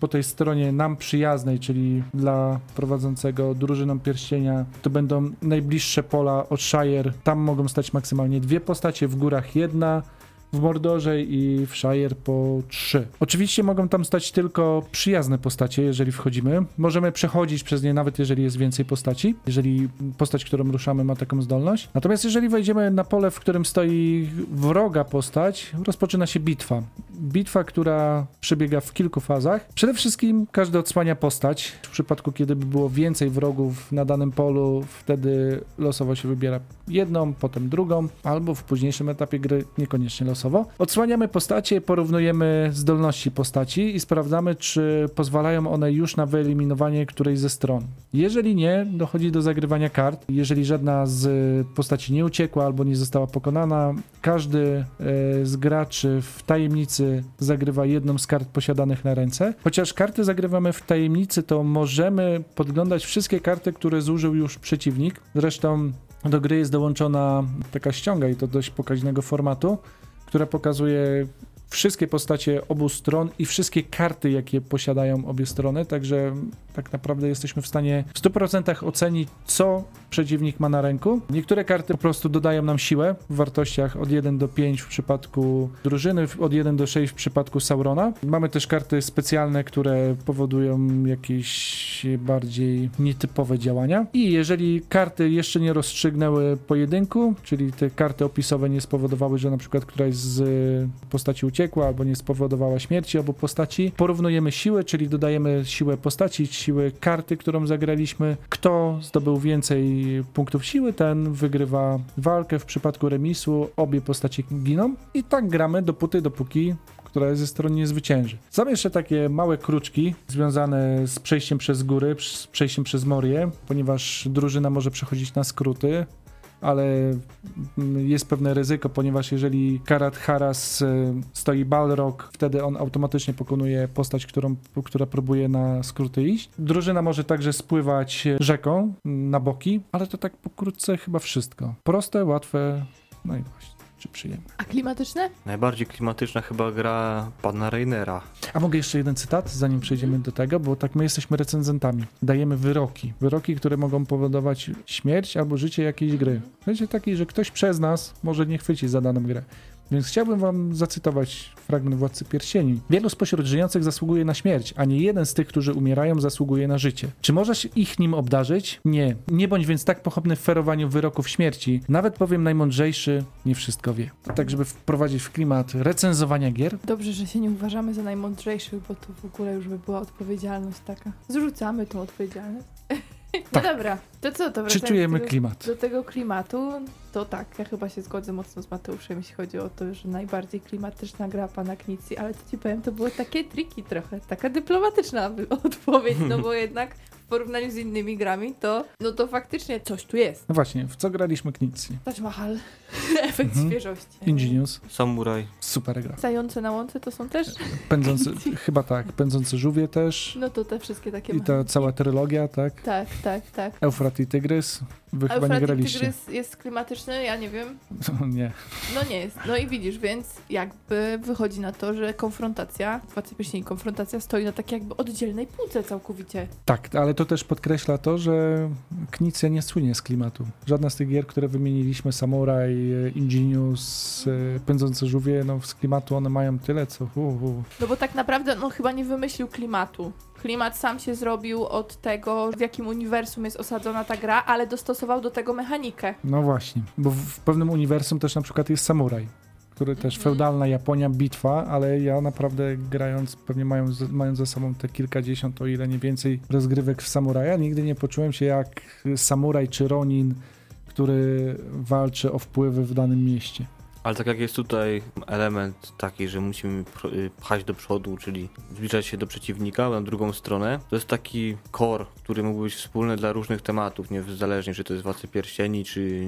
Speaker 3: po tej stronie nam przyjaznej, czyli dla prowadzącego drużyną pierścienia, to będą najbliższe pola od Shire. Tam mogą stać maksymalnie dwie postacie, w górach jedna, w Mordorze i w Shire po trzy. Oczywiście mogą tam stać tylko przyjazne postacie, jeżeli wchodzimy. Możemy przechodzić przez nie, nawet jeżeli jest więcej postaci, jeżeli postać, którą ruszamy, ma taką zdolność. Natomiast jeżeli wejdziemy na pole, w którym stoi wroga postać, rozpoczyna się bitwa. Bitwa, która przebiega w kilku fazach. Przede wszystkim każdy odsłania postać. W przypadku, kiedy by było więcej wrogów na danym polu, wtedy losowo się wybiera jedną, potem drugą, albo w późniejszym etapie gry niekoniecznie losowo. Odsłaniamy postacie, porównujemy zdolności postaci i sprawdzamy, czy pozwalają one już na wyeliminowanie którejś ze stron. Jeżeli nie, dochodzi do zagrywania kart. Jeżeli żadna z postaci nie uciekła albo nie została pokonana, każdy e, z graczy w tajemnicy zagrywa jedną z kart posiadanych na ręce. Chociaż karty zagrywamy w tajemnicy, to możemy podglądać wszystkie karty, które zużył już przeciwnik. Zresztą do gry jest dołączona taka ściąga i to dość pokaźnego formatu, która pokazuje wszystkie postacie obu stron i wszystkie karty, jakie posiadają obie strony, także tak naprawdę jesteśmy w stanie w 100% ocenić, co przeciwnik ma na ręku. Niektóre karty po prostu dodają nam siłę w wartościach od 1 do 5 w przypadku drużyny, od 1 do 6 w przypadku Saurona. Mamy też karty specjalne, które powodują jakieś bardziej nietypowe działania. I jeżeli karty jeszcze nie rozstrzygnęły pojedynku, czyli te karty opisowe nie spowodowały, że na przykład któraś z postaci uciekła albo nie spowodowała śmierci obu postaci, porównujemy siłę, czyli dodajemy siłę postaci, siłę karty, którą zagraliśmy. Kto zdobył więcej punktów siły, ten wygrywa walkę. W przypadku remisu obie postacie giną i tak gramy dopóty, dopóki która ze strony nie zwycięży. Są jeszcze takie małe kruczki związane z przejściem przez góry, z przejściem przez Morię, ponieważ drużyna może przechodzić na skróty, ale mm, jest pewne ryzyko, ponieważ jeżeli Karat Haras y, stoi Balrog, wtedy on automatycznie pokonuje postać, którą, która próbuje na skróty iść. Drużyna może także spływać rzeką mm, na boki, ale to tak pokrótce chyba wszystko. Proste, łatwe, no i właśnie, czy przyjemne.
Speaker 1: A klimatyczne?
Speaker 2: Najbardziej klimatyczna chyba gra pana Reinera.
Speaker 3: A mogę jeszcze jeden cytat, zanim przejdziemy do tego, bo tak my jesteśmy recenzentami. Dajemy wyroki. Wyroki, które mogą powodować śmierć albo życie jakiejś gry. Będzie taki, że ktoś przez nas może nie chwycić za daną grę. Więc chciałbym wam zacytować fragment Władcy Pierścieni. Wielu spośród żyjących zasługuje na śmierć, a nie jeden z tych, którzy umierają, zasługuje na życie. Czy możesz ich nim obdarzyć? Nie. Nie bądź więc tak pochopny w ferowaniu wyroków śmierci. Nawet powiem najmądrzejszy nie wszystko wie. Tak, żeby wprowadzić w klimat recenzowania gier,
Speaker 1: Dobrze, że się nie uważamy za najmądrzejszych, bo to w ogóle już by była odpowiedzialność taka. Zrzucamy tą odpowiedzialność. No
Speaker 3: Tak.
Speaker 1: dobra, to co, to
Speaker 3: czy czujemy
Speaker 1: do
Speaker 3: klimat?
Speaker 1: do tego klimatu, to tak, ja chyba się zgodzę mocno z Mateuszem, jeśli chodzi o to, że najbardziej klimatyczna gra pana Knicji, ale to ci powiem, to były takie triki trochę, taka dyplomatyczna odpowiedź, no bo jednak w porównaniu z innymi grami, to no to faktycznie coś tu jest.
Speaker 3: No właśnie, w co graliśmy Knicji?
Speaker 1: Taj Mahal, efekt
Speaker 3: Mhm.
Speaker 1: świeżości.
Speaker 3: Ingenious,
Speaker 2: Samuraj.
Speaker 3: super gra.
Speaker 1: Zające na łące to są też?
Speaker 3: Pędzący, chyba tak, pędzące żółwie też.
Speaker 1: No to te wszystkie takie
Speaker 3: I ta cała trylogia, tak?
Speaker 1: Tak, tak, tak.
Speaker 3: Eufrat i Tygrys. Wy chyba nie graliście.
Speaker 1: Tygrys jest klimatyczny, ja nie wiem.
Speaker 3: nie.
Speaker 1: No nie jest. No i widzisz, więc jakby wychodzi na to, że konfrontacja, Władcy Pierścieni konfrontacja stoi na takiej jakby oddzielnej półce całkowicie.
Speaker 3: Tak, ale to też podkreśla to, że Knicja nie słynie z klimatu. Żadna z tych gier, które wymieniliśmy, Samurai, e, Ingenious, e, Pędzące Żółwie, no z klimatu one mają tyle, co... Uh, uh.
Speaker 1: No bo tak naprawdę no chyba nie wymyślił klimatu. Klimat sam się zrobił od tego, w jakim uniwersum jest osadzona ta gra, ale dostosował do tego mechanikę.
Speaker 3: No właśnie, bo w, pewnym uniwersum też na przykład jest Samuraj, który też
Speaker 1: Mhm.
Speaker 3: feudalna Japonia, bitwa, ale ja naprawdę grając, pewnie mają, mając za sobą te kilkadziesiąt, o ile nie więcej, rozgrywek w Samuraja, nigdy nie poczułem się jak samuraj czy ronin, który walczy o wpływy w danym mieście.
Speaker 2: Ale tak jak jest tutaj element taki, że musimy pchać do przodu, czyli zbliżać się do przeciwnika na drugą stronę, to jest taki core, który mógł być wspólny dla różnych tematów, niezależnie czy to jest Władcy Pierścieni, czy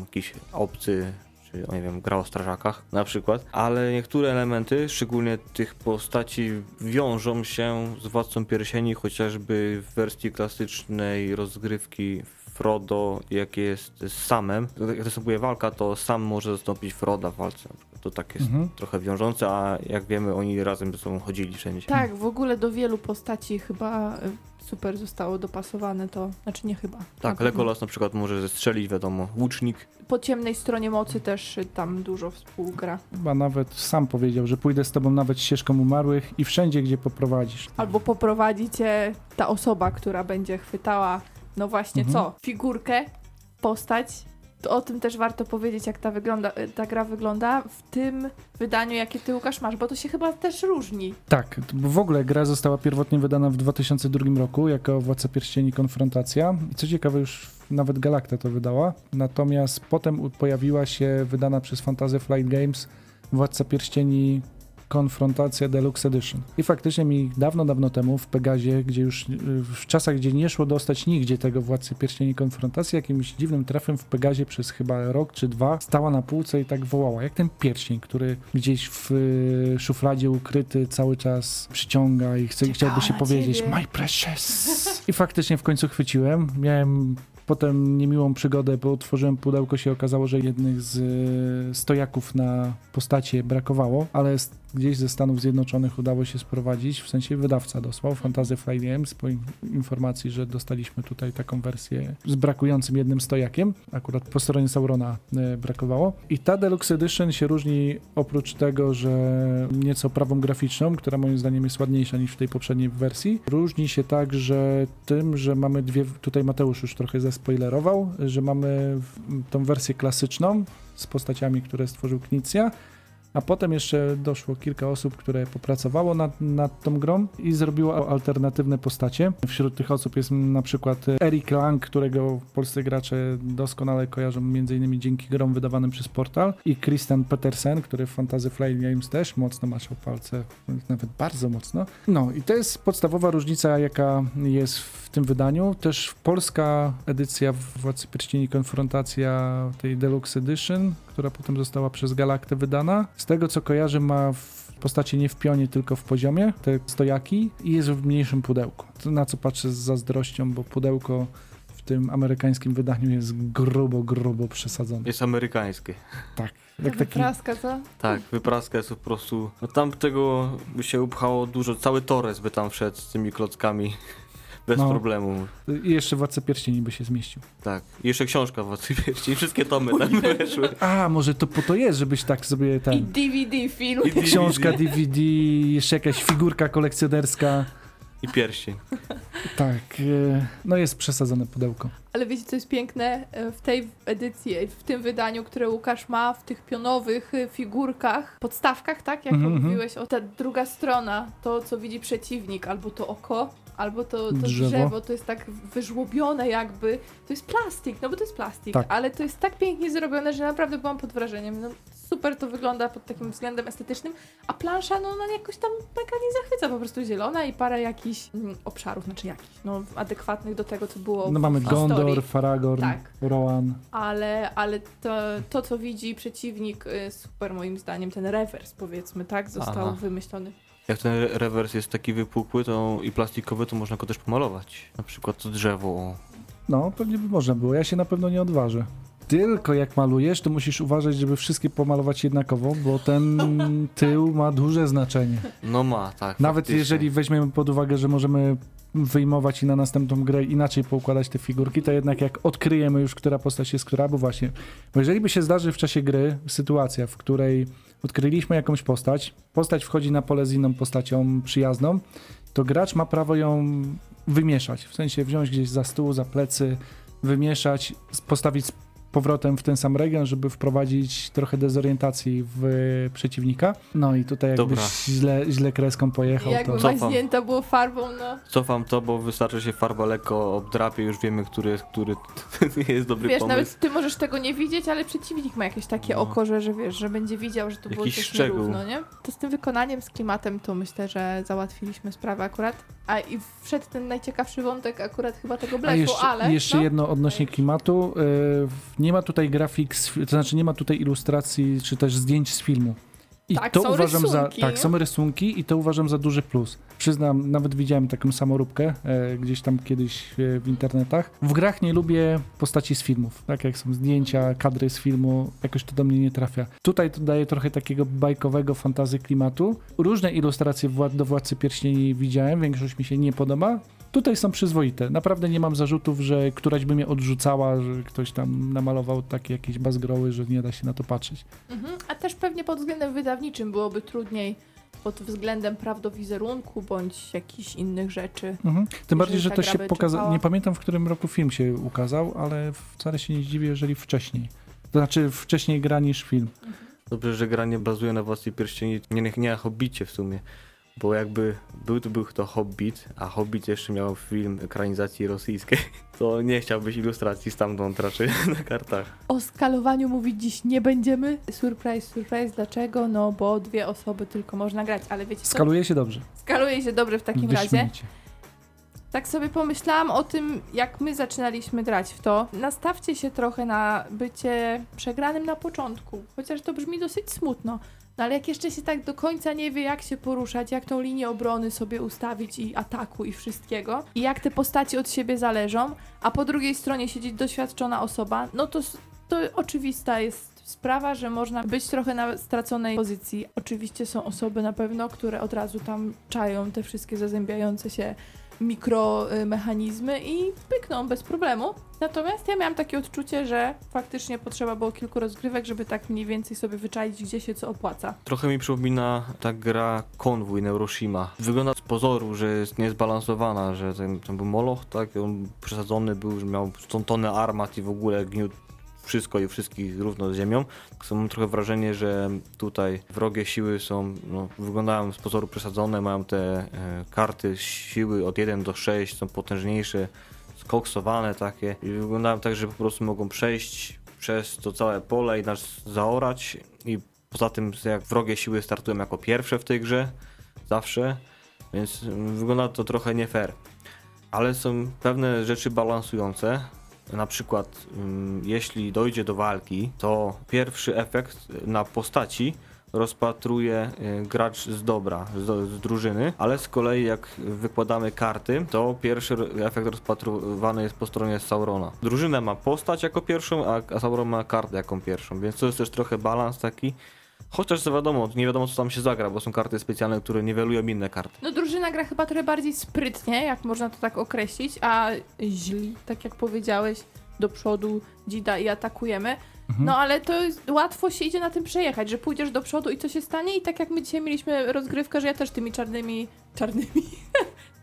Speaker 2: jakiś obcy, czy nie wiem, gra o strażakach na przykład, ale niektóre elementy, szczególnie tych postaci, wiążą się z Władcą Pierścieni, chociażby w wersji klasycznej rozgrywki Frodo, jak jest z Samem. Jak następuje walka, to Sam może zastąpić Froda w walce. na. To tak jest
Speaker 3: Mhm.
Speaker 2: trochę wiążące, a jak wiemy, oni razem ze sobą chodzili wszędzie.
Speaker 1: Tak, w ogóle do wielu postaci chyba y, super zostało dopasowane to, znaczy nie chyba. Na
Speaker 2: Tak,
Speaker 1: pewno.
Speaker 2: Legolas na przykład może zestrzelić, wiadomo, łucznik.
Speaker 1: Po ciemnej stronie mocy też y, tam dużo współgra.
Speaker 3: Chyba nawet sam powiedział, że pójdę z tobą nawet ścieżką umarłych i wszędzie, gdzie poprowadzisz.
Speaker 1: Albo poprowadzi cię ta osoba, która będzie chwytała, no właśnie
Speaker 3: Mhm.
Speaker 1: co, figurkę, postać. To o tym też warto powiedzieć, jak ta, wygląda, ta gra wygląda w tym wydaniu, jakie ty, Łukasz, masz, bo to się chyba też różni.
Speaker 3: Tak, bo w ogóle gra została pierwotnie wydana w 2002 roku jako Władca Pierścieni Konfrontacja. I co ciekawe, już nawet Galacta to wydała. Natomiast potem pojawiła się wydana przez Fantasy Flight Games Władca Pierścieni Konfrontacja Deluxe Edition. I faktycznie mi dawno, dawno temu w Pegazie, gdzie już y, w czasach, gdzie nie szło dostać nigdzie tego Władcy Pierścieni Konfrontacji, jakimś dziwnym trafem w Pegazie przez chyba rok czy dwa stała na półce i tak wołała, jak ten pierścień, który gdzieś w y, szufladzie ukryty cały czas przyciąga i chce, chciałby się powiedzieć
Speaker 1: ciebie.
Speaker 3: my precious. I faktycznie w końcu chwyciłem. Miałem potem niemiłą przygodę, bo otworzyłem pudełko, się okazało, że jednych z y, stojaków na postacie brakowało, ale gdzieś ze Stanów Zjednoczonych udało się sprowadzić, w sensie wydawca dosłał, Fantasy Flight Games, po in- informacji, że dostaliśmy tutaj taką wersję z brakującym jednym stojakiem, akurat po stronie Saurona y, brakowało. I ta Deluxe Edition się różni oprócz tego, że nieco prawą graficzną, która moim zdaniem jest ładniejsza niż w tej poprzedniej wersji, różni się także tym, że mamy dwie, tutaj Mateusz już trochę zaspoilerował, że mamy tą wersję klasyczną z postaciami, które stworzył Knicja, a potem jeszcze doszło kilka osób, które popracowało nad, nad tą grą i zrobiło alternatywne postacie. Wśród tych osób jest na przykład Eric Lang, którego polscy gracze doskonale kojarzą m.in. dzięki grom wydawanym przez Portal i Christian Petersen, który w Fantasy Flight Games też mocno maszał palce, nawet bardzo mocno. No i to jest podstawowa różnica, jaka jest w tym wydaniu. Też polska edycja Władcy Pierścieni Konfrontacja tej Deluxe Edition, która potem została przez Galaktę wydana. Z tego co kojarzę ma w postaci nie w pionie, tylko w poziomie te stojaki i jest w mniejszym pudełku. To na co patrzę z zazdrością, bo pudełko w tym amerykańskim wydaniu jest grubo, grubo przesadzone.
Speaker 2: Jest amerykańskie.
Speaker 3: Tak.
Speaker 1: Jak
Speaker 3: taki,
Speaker 1: Wypraska, co?
Speaker 2: Tak, wypraska jest po prostu... No tam tego by się upchało dużo, cały Torres by tam wszedł z tymi klockami. Bez
Speaker 3: No.
Speaker 2: problemu.
Speaker 3: I jeszcze Władca Pierścieni by się zmieścił.
Speaker 2: Tak. I jeszcze książka Władcy Pierścieni, wszystkie tomy tam weszły.
Speaker 3: A, może to po to jest, żebyś tak sobie
Speaker 1: I
Speaker 3: ten...
Speaker 1: DVD film.
Speaker 2: I DVD.
Speaker 3: Książka, DVD, jeszcze jakaś figurka kolekcjonerska.
Speaker 2: I pierścień.
Speaker 3: Tak, e, no jest przesadzone pudełko.
Speaker 1: Ale wiecie, co jest piękne E, w tej edycji, w tym wydaniu, które Łukasz ma, w tych pionowych figurkach, podstawkach, tak? Jak
Speaker 3: Mhm, mhm.
Speaker 1: mówiłeś, o ta druga strona, to co widzi przeciwnik, albo to oko, albo to, to
Speaker 3: Drzewo.
Speaker 1: drzewo. to jest tak wyżłobione jakby. To jest plastik, no bo to jest plastik,
Speaker 3: Tak.
Speaker 1: ale to jest tak pięknie zrobione, że naprawdę byłam pod wrażeniem. No, super to wygląda pod takim względem estetycznym, a plansza, no ona jakoś tam mega nie zachwyca, po prostu zielona i parę jakichś mm, obszarów, znaczy jakichś, no adekwatnych do tego, co było
Speaker 3: No mamy
Speaker 1: w historii.
Speaker 3: Gondor, Faragorn,
Speaker 1: Tak.
Speaker 3: Rohan.
Speaker 1: Ale, ale to, to, co widzi przeciwnik, y, super moim zdaniem, ten rewers powiedzmy, tak, został
Speaker 2: Aha.
Speaker 1: wymyślony.
Speaker 2: Jak ten re- rewers jest taki wypukły to i plastikowy, to można go też pomalować. Na przykład to drzewo.
Speaker 3: No, pewnie by można było. Ja się na pewno nie odważę. Tylko jak malujesz, to musisz uważać, żeby wszystkie pomalować jednakowo, bo ten tył ma duże znaczenie.
Speaker 2: No ma, tak.
Speaker 3: Nawet
Speaker 2: faktycznie.
Speaker 3: jeżeli weźmiemy pod uwagę, że możemy wyjmować i na następną grę inaczej poukładać te figurki, to jednak jak odkryjemy już, która postać jest która, bo właśnie, bo jeżeli by się zdarzy w czasie gry sytuacja, w której odkryliśmy jakąś postać, postać wchodzi na pole z inną postacią przyjazną, to gracz ma prawo ją wymieszać, w sensie wziąć gdzieś za stół, za plecy, wymieszać, postawić powrotem w ten sam region, żeby wprowadzić trochę dezorientacji w przeciwnika. No i tutaj jakbyś
Speaker 2: Dobra.
Speaker 3: źle, źle kreską pojechał,
Speaker 1: I jakby
Speaker 3: to...
Speaker 1: Maźnięta było farbą, no.
Speaker 2: Cofam to, bo wystarczy się farba lekko obdrapie, już wiemy, który jest który. Nie jest dobry
Speaker 1: Wiesz,
Speaker 2: pomysł.
Speaker 1: nawet ty możesz tego nie widzieć, ale przeciwnik ma jakieś takie
Speaker 2: No.
Speaker 1: oko, że, że wiesz, że będzie widział, że to było
Speaker 2: Jakiś
Speaker 1: coś
Speaker 2: szczegół.
Speaker 1: nierówno, nie? To z tym wykonaniem, z klimatem, to myślę, że załatwiliśmy sprawę akurat. A i wszedł ten najciekawszy wątek akurat chyba tego
Speaker 3: jeszcze,
Speaker 1: ale...
Speaker 3: jeszcze
Speaker 1: no,
Speaker 3: jedno odnośnie klimatu. Yy, nie ma tutaj grafik, to znaczy nie ma tutaj ilustracji czy też zdjęć z filmu. I
Speaker 1: Tak,
Speaker 3: to
Speaker 1: są
Speaker 3: uważam
Speaker 1: rysunki.
Speaker 3: za. Tak, są rysunki i to uważam za duży plus. Przyznam, nawet widziałem taką samoróbkę e, gdzieś tam kiedyś e, w internetach. W grach nie lubię postaci z filmów. Tak jak są zdjęcia, kadry z filmu, jakoś to do mnie nie trafia. Tutaj to daje trochę takiego bajkowego fantazy klimatu. Różne ilustracje do Władcy Pierścieni widziałem, większość mi się nie podoba. Tutaj są przyzwoite. Naprawdę nie mam zarzutów, że któraś by mnie odrzucała, że ktoś tam namalował takie jakieś bazgroły, że nie da się na to patrzeć.
Speaker 1: Mhm. A też pewnie pod względem wydawniczym byłoby trudniej pod względem prawdowizerunku bądź jakichś innych rzeczy.
Speaker 3: Mhm. Tym bardziej, że to się pokazało. Nie pamiętam, w którym roku film się ukazał, ale wcale się nie zdziwię, jeżeli wcześniej. To znaczy wcześniej gra niż film.
Speaker 2: Dobrze, że gra nie bazuje na Władcy Pierścieni, nie, nie, nie na Hobbicie w sumie. Bo jakby był to był to Hobbit, a Hobbit jeszcze miał film ekranizacji rosyjskiej, to nie chciałbyś ilustracji stamtąd raczej na kartach.
Speaker 1: O skalowaniu mówić dziś nie będziemy. Surprise, surprise. Dlaczego? No bo dwie osoby tylko można grać, ale wiecie co?
Speaker 3: Skaluje się dobrze.
Speaker 1: Skaluje się dobrze w takim razie.
Speaker 3: Wyśmienicie.
Speaker 1: Tak sobie pomyślałam o tym, jak my zaczynaliśmy grać w to. Nastawcie się trochę na bycie przegranym na początku, chociaż to brzmi dosyć smutno. No ale jak jeszcze się tak do końca nie wie, jak się poruszać, jak tą linię obrony sobie ustawić i ataku i wszystkiego, i jak te postaci od siebie zależą, a po drugiej stronie siedzi doświadczona osoba, no to, to oczywista jest sprawa, że można być trochę na straconej pozycji. Oczywiście są osoby na pewno, które od razu tam czają te wszystkie zazębiające się mikromechanizmy i pykną bez problemu. Natomiast ja miałam takie odczucie, że faktycznie potrzeba było kilku rozgrywek, żeby tak mniej więcej sobie wyczaić, gdzie się co opłaca.
Speaker 2: Trochę mi przypomina ta gra Konwój Neuroshima. Wygląda z pozoru, że jest niezbalansowana, że ten, ten był moloch, tak, on przesadzony był, że miał tą tonę armat i w ogóle gniótł wszystko i wszystkich równo z ziemią. Samo mam trochę wrażenie, że tutaj wrogie siły są, no, wyglądają z pozoru przesadzone, mają te e, karty siły od 1 do 6, są potężniejsze, skoksowane takie i wyglądają tak, że po prostu mogą przejść przez to całe pole i nas zaorać i poza tym jak wrogie siły startują jako pierwsze w tej grze, zawsze, więc wygląda to trochę nie fair. Ale są pewne rzeczy balansujące. Na przykład, ym, jeśli dojdzie do walki, to pierwszy efekt na postaci rozpatruje y, gracz z dobra, z, z drużyny, ale z kolei jak wykładamy karty, to pierwszy efekt rozpatrywany jest po stronie Saurona. Drużyna ma postać jako pierwszą, a Sauron ma kartę jako pierwszą, więc to jest też trochę balans taki. Chociaż co wiadomo, nie wiadomo co tam się zagra, bo są karty specjalne, które niwelują inne karty.
Speaker 1: No drużyna gra chyba trochę bardziej sprytnie, jak można to tak określić, a źli, tak jak powiedziałeś, do przodu dzida i atakujemy.
Speaker 3: Mhm.
Speaker 1: No ale to jest, łatwo się idzie na tym przejechać, że pójdziesz do przodu i co się stanie i tak jak my dzisiaj mieliśmy rozgrywkę, że ja też tymi czarnymi, czarnymi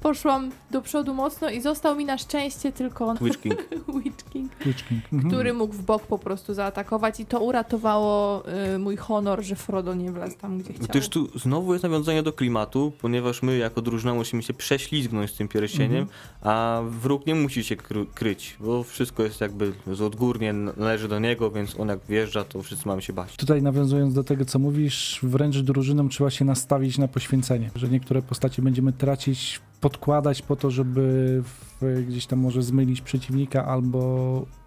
Speaker 1: poszłam do przodu mocno i został mi na szczęście tylko
Speaker 2: Witch King.
Speaker 1: Witch King,
Speaker 3: Witch King. Mhm.
Speaker 1: który mógł w bok po prostu zaatakować i to uratowało y, mój honor, że Frodo nie wlazł tam, gdzie chciał.
Speaker 2: Gdyż tu znowu jest nawiązanie do klimatu, ponieważ my jako drużyna musimy się prześlizgnąć z tym pierścieniem, a wróg nie musi się kry kryć, bo wszystko jest jakby z odgórnie należy do niego, więc on jak wjeżdża, to wszyscy mamy się bać.
Speaker 3: Tutaj nawiązując do tego, co mówisz, wręcz drużynom trzeba się nastawić na poświęcenie, że niektóre postacie będziemy tracić, podkładać po to, żeby w- gdzieś tam może zmylić przeciwnika albo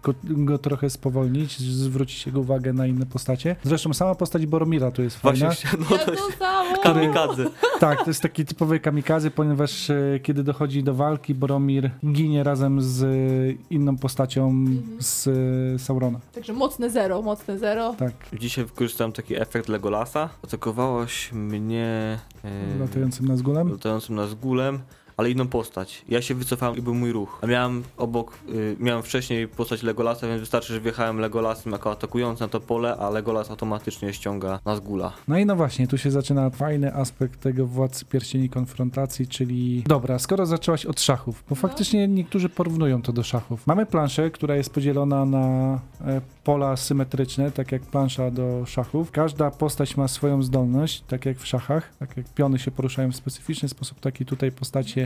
Speaker 3: go, go trochę spowolnić, zwrócić jego uwagę na inne postacie. Zresztą sama postać Boromira tu jest fajna.
Speaker 2: Właśnie, no to
Speaker 1: samo!
Speaker 2: kamikadze.
Speaker 3: Tak, to jest taki typowy kamikazy, ponieważ e, kiedy dochodzi do walki, Boromir ginie razem z e, inną postacią
Speaker 1: Mhm.
Speaker 3: z e, Saurona.
Speaker 1: Także mocne zero, mocne zero.
Speaker 3: Tak,
Speaker 2: Dzisiaj wykorzystałem taki efekt Legolasa. Atakowałaś mnie e,
Speaker 3: latającym na zgulem.
Speaker 2: latającym na zgulem, ale inną postać. Ja się wycofałem i był mój ruch. A miałem obok, y, miałem wcześniej postać Legolasa, więc wystarczy, że wjechałem Legolasem jako atakujący na to pole, a Legolas automatycznie ściąga na zgula.
Speaker 3: No i no właśnie, tu się zaczyna fajny aspekt tego Władcy Pierścieni konfrontacji, czyli... Dobra, skoro zaczęłaś od szachów, bo
Speaker 1: No.
Speaker 3: faktycznie niektórzy porównują to do szachów. Mamy planszę, która jest podzielona na e, pola symetryczne, tak jak plansza do szachów. Każda postać ma swoją zdolność, tak jak w szachach, tak jak piony się poruszają w specyficzny sposób, tak i tutaj postacie,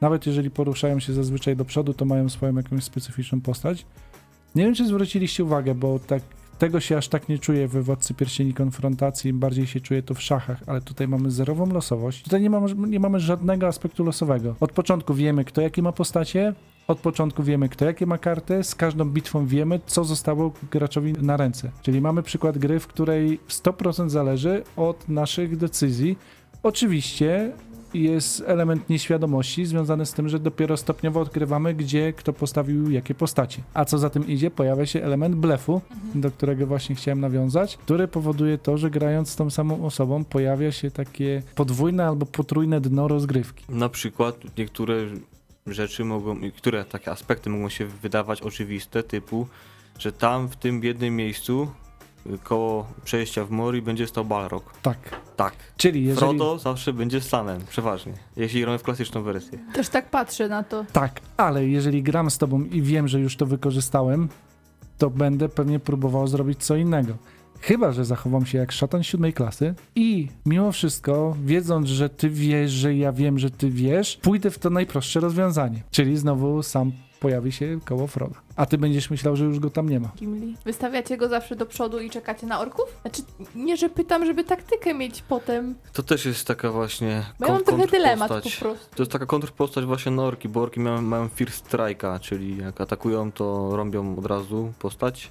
Speaker 3: nawet jeżeli poruszają się zazwyczaj do przodu, to mają swoją jakąś specyficzną postać. Nie wiem, czy zwróciliście uwagę, bo tak tego się aż tak nie czuję we Władcy Pierścieni Konfrontacji, bardziej się czuję to w szachach, ale tutaj mamy zerową losowość. Tutaj nie mamy, nie mamy żadnego aspektu losowego. Od początku wiemy, kto jakie ma postacie, od początku wiemy, kto jakie ma karty, z każdą bitwą wiemy, co zostało graczowi na ręce. Czyli mamy przykład gry, w której 100% zależy od naszych decyzji. Oczywiście jest element nieświadomości związany z tym, że dopiero stopniowo odkrywamy, gdzie kto postawił jakie postacie. A co za tym idzie, pojawia się element blefu, do którego właśnie chciałem nawiązać, który powoduje to, że grając z tą samą osobą pojawia się takie podwójne albo potrójne dno rozgrywki.
Speaker 2: Na przykład niektóre rzeczy mogą, niektóre takie aspekty mogą się wydawać oczywiste, typu, że tam w tym jednym miejscu koło przejścia w Mori będzie stał Balrog.
Speaker 3: Tak.
Speaker 2: Tak.
Speaker 3: Czyli jeżeli...
Speaker 2: Frodo zawsze będzie Stanem, przeważnie, jeśli gramy w klasyczną wersję.
Speaker 1: Też tak patrzę na to.
Speaker 3: Tak, ale jeżeli gram z tobą i wiem, że już to wykorzystałem, to będę pewnie próbował zrobić co innego. Chyba, że zachowam się jak szatan siódmej klasy i mimo wszystko, wiedząc, że ty wiesz, że ja wiem, że ty wiesz, pójdę w to najprostsze rozwiązanie. Czyli znowu sam pojawi się koło Froda. A ty będziesz myślał, że już go tam nie ma.
Speaker 1: Gimli. Wystawiacie go zawsze do przodu i czekacie na orków? Znaczy, nie, że pytam, żeby taktykę mieć potem.
Speaker 2: To też jest taka właśnie
Speaker 1: Bo ja mam trochę dylemat po prostu.
Speaker 2: To jest taka kontrpostać właśnie na orki, bo orki mają, mają First Strike'a, czyli jak atakują, to rąbią od razu postać.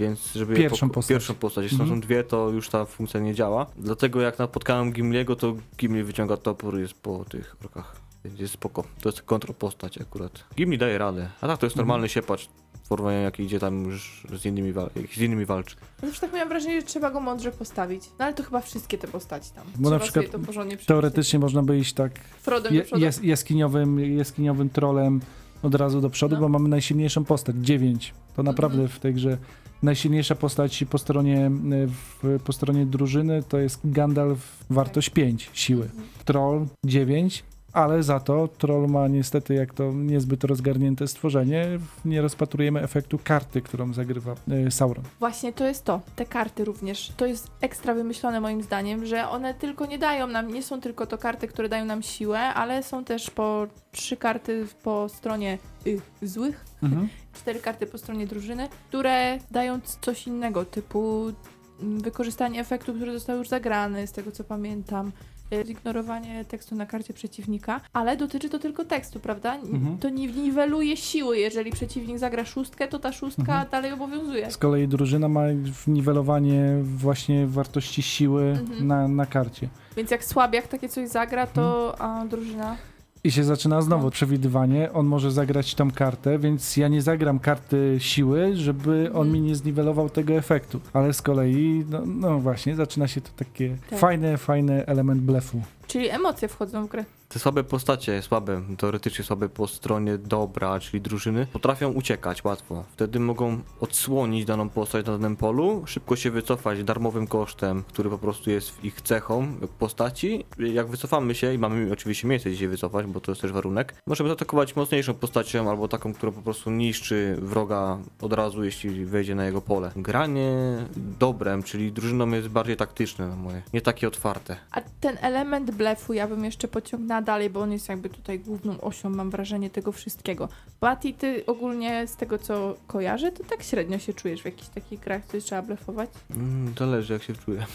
Speaker 2: Więc żeby je
Speaker 3: Pierwszą postać.
Speaker 2: pierwszą postać. Jeśli
Speaker 3: Mhm.
Speaker 2: są dwie, to już ta funkcja nie działa. Dlatego jak napotkałem Gimliego, to Gimli wyciąga topór i jest po tych orkach. Jest spoko. To jest kontrpostać akurat. Gimli daje radę. A tak, to jest
Speaker 3: Mhm.
Speaker 2: normalny siepacz w porównaniu jak idzie tam już z innymi, wal- z innymi walczy.
Speaker 1: Ja Zawsze tak miałam wrażenie, że trzeba go mądrze postawić. No ale to chyba wszystkie te postaci tam.
Speaker 3: Bo na
Speaker 1: trzeba
Speaker 3: przykład
Speaker 1: sobie to porządnie przemyśleć.
Speaker 3: Teoretycznie można by iść tak
Speaker 1: Frodem
Speaker 3: je,
Speaker 1: do przodu.
Speaker 3: jas, jaskiniowym, jaskiniowym trolem od razu do przodu,
Speaker 1: No.
Speaker 3: bo mamy najsilniejszą postać, 9. To naprawdę
Speaker 1: Mhm.
Speaker 3: w tej grze najsilniejsza postać po stronie, y, w, po stronie drużyny to jest Gandalf, wartość 5 siły.
Speaker 1: Mhm.
Speaker 3: Troll 9, ale za to troll ma niestety, jak to niezbyt rozgarnięte stworzenie, nie rozpatrujemy efektu karty, którą zagrywa y, Sauron.
Speaker 1: Właśnie to jest to. Te karty również. To jest ekstra wymyślone moim zdaniem, że one tylko nie dają nam, nie są tylko to karty, które dają nam siłę, ale są też po trzy karty po stronie y, złych,
Speaker 3: Mhm.
Speaker 1: cztery karty po stronie drużyny, które dają coś innego, typu mm, wykorzystanie efektu, który został już zagrany, z tego co pamiętam. Y, Zignorowanie tekstu na karcie przeciwnika, ale dotyczy to tylko tekstu, prawda?
Speaker 3: Mhm.
Speaker 1: To nie niweluje siły. Jeżeli przeciwnik zagra szóstkę, to ta szóstka
Speaker 3: Mhm.
Speaker 1: dalej obowiązuje.
Speaker 3: Z kolei drużyna ma niwelowanie właśnie wartości siły
Speaker 1: Mhm.
Speaker 3: na, na karcie.
Speaker 1: Więc jak słabiak takie coś zagra, to a drużyna.
Speaker 3: I się zaczyna znowu
Speaker 1: No.
Speaker 3: przewidywanie. On może zagrać tą kartę, więc ja nie zagram karty siły, żeby on
Speaker 1: Mhm.
Speaker 3: mi nie zniwelował tego efektu. Ale z kolei, no, no właśnie, zaczyna się to takie
Speaker 1: Tak.
Speaker 3: fajne, fajny element blefu.
Speaker 1: Czyli emocje wchodzą w grę.
Speaker 2: Te słabe postacie, słabe, teoretycznie słabe po stronie dobra, czyli drużyny, potrafią uciekać łatwo. Wtedy mogą odsłonić daną postać na danym polu, szybko się wycofać darmowym kosztem, który po prostu jest ich cechą postaci. Jak wycofamy się i mamy oczywiście miejsce gdzie się wycofać, bo to jest też warunek, możemy zaatakować mocniejszą postacią albo taką, która po prostu niszczy wroga od razu, jeśli wejdzie na jego pole. Granie dobrem, czyli drużyną jest bardziej taktyczne na moje, nie takie otwarte.
Speaker 1: A ten element blefu ja bym jeszcze pociągnęła dalej, bo on jest jakby tutaj główną osią, mam wrażenie, tego wszystkiego. Patty, ty ogólnie z tego co kojarzę, to tak średnio się czujesz w jakichś takich grach, coś trzeba blefować.
Speaker 2: Mm, zależy jak się czuję.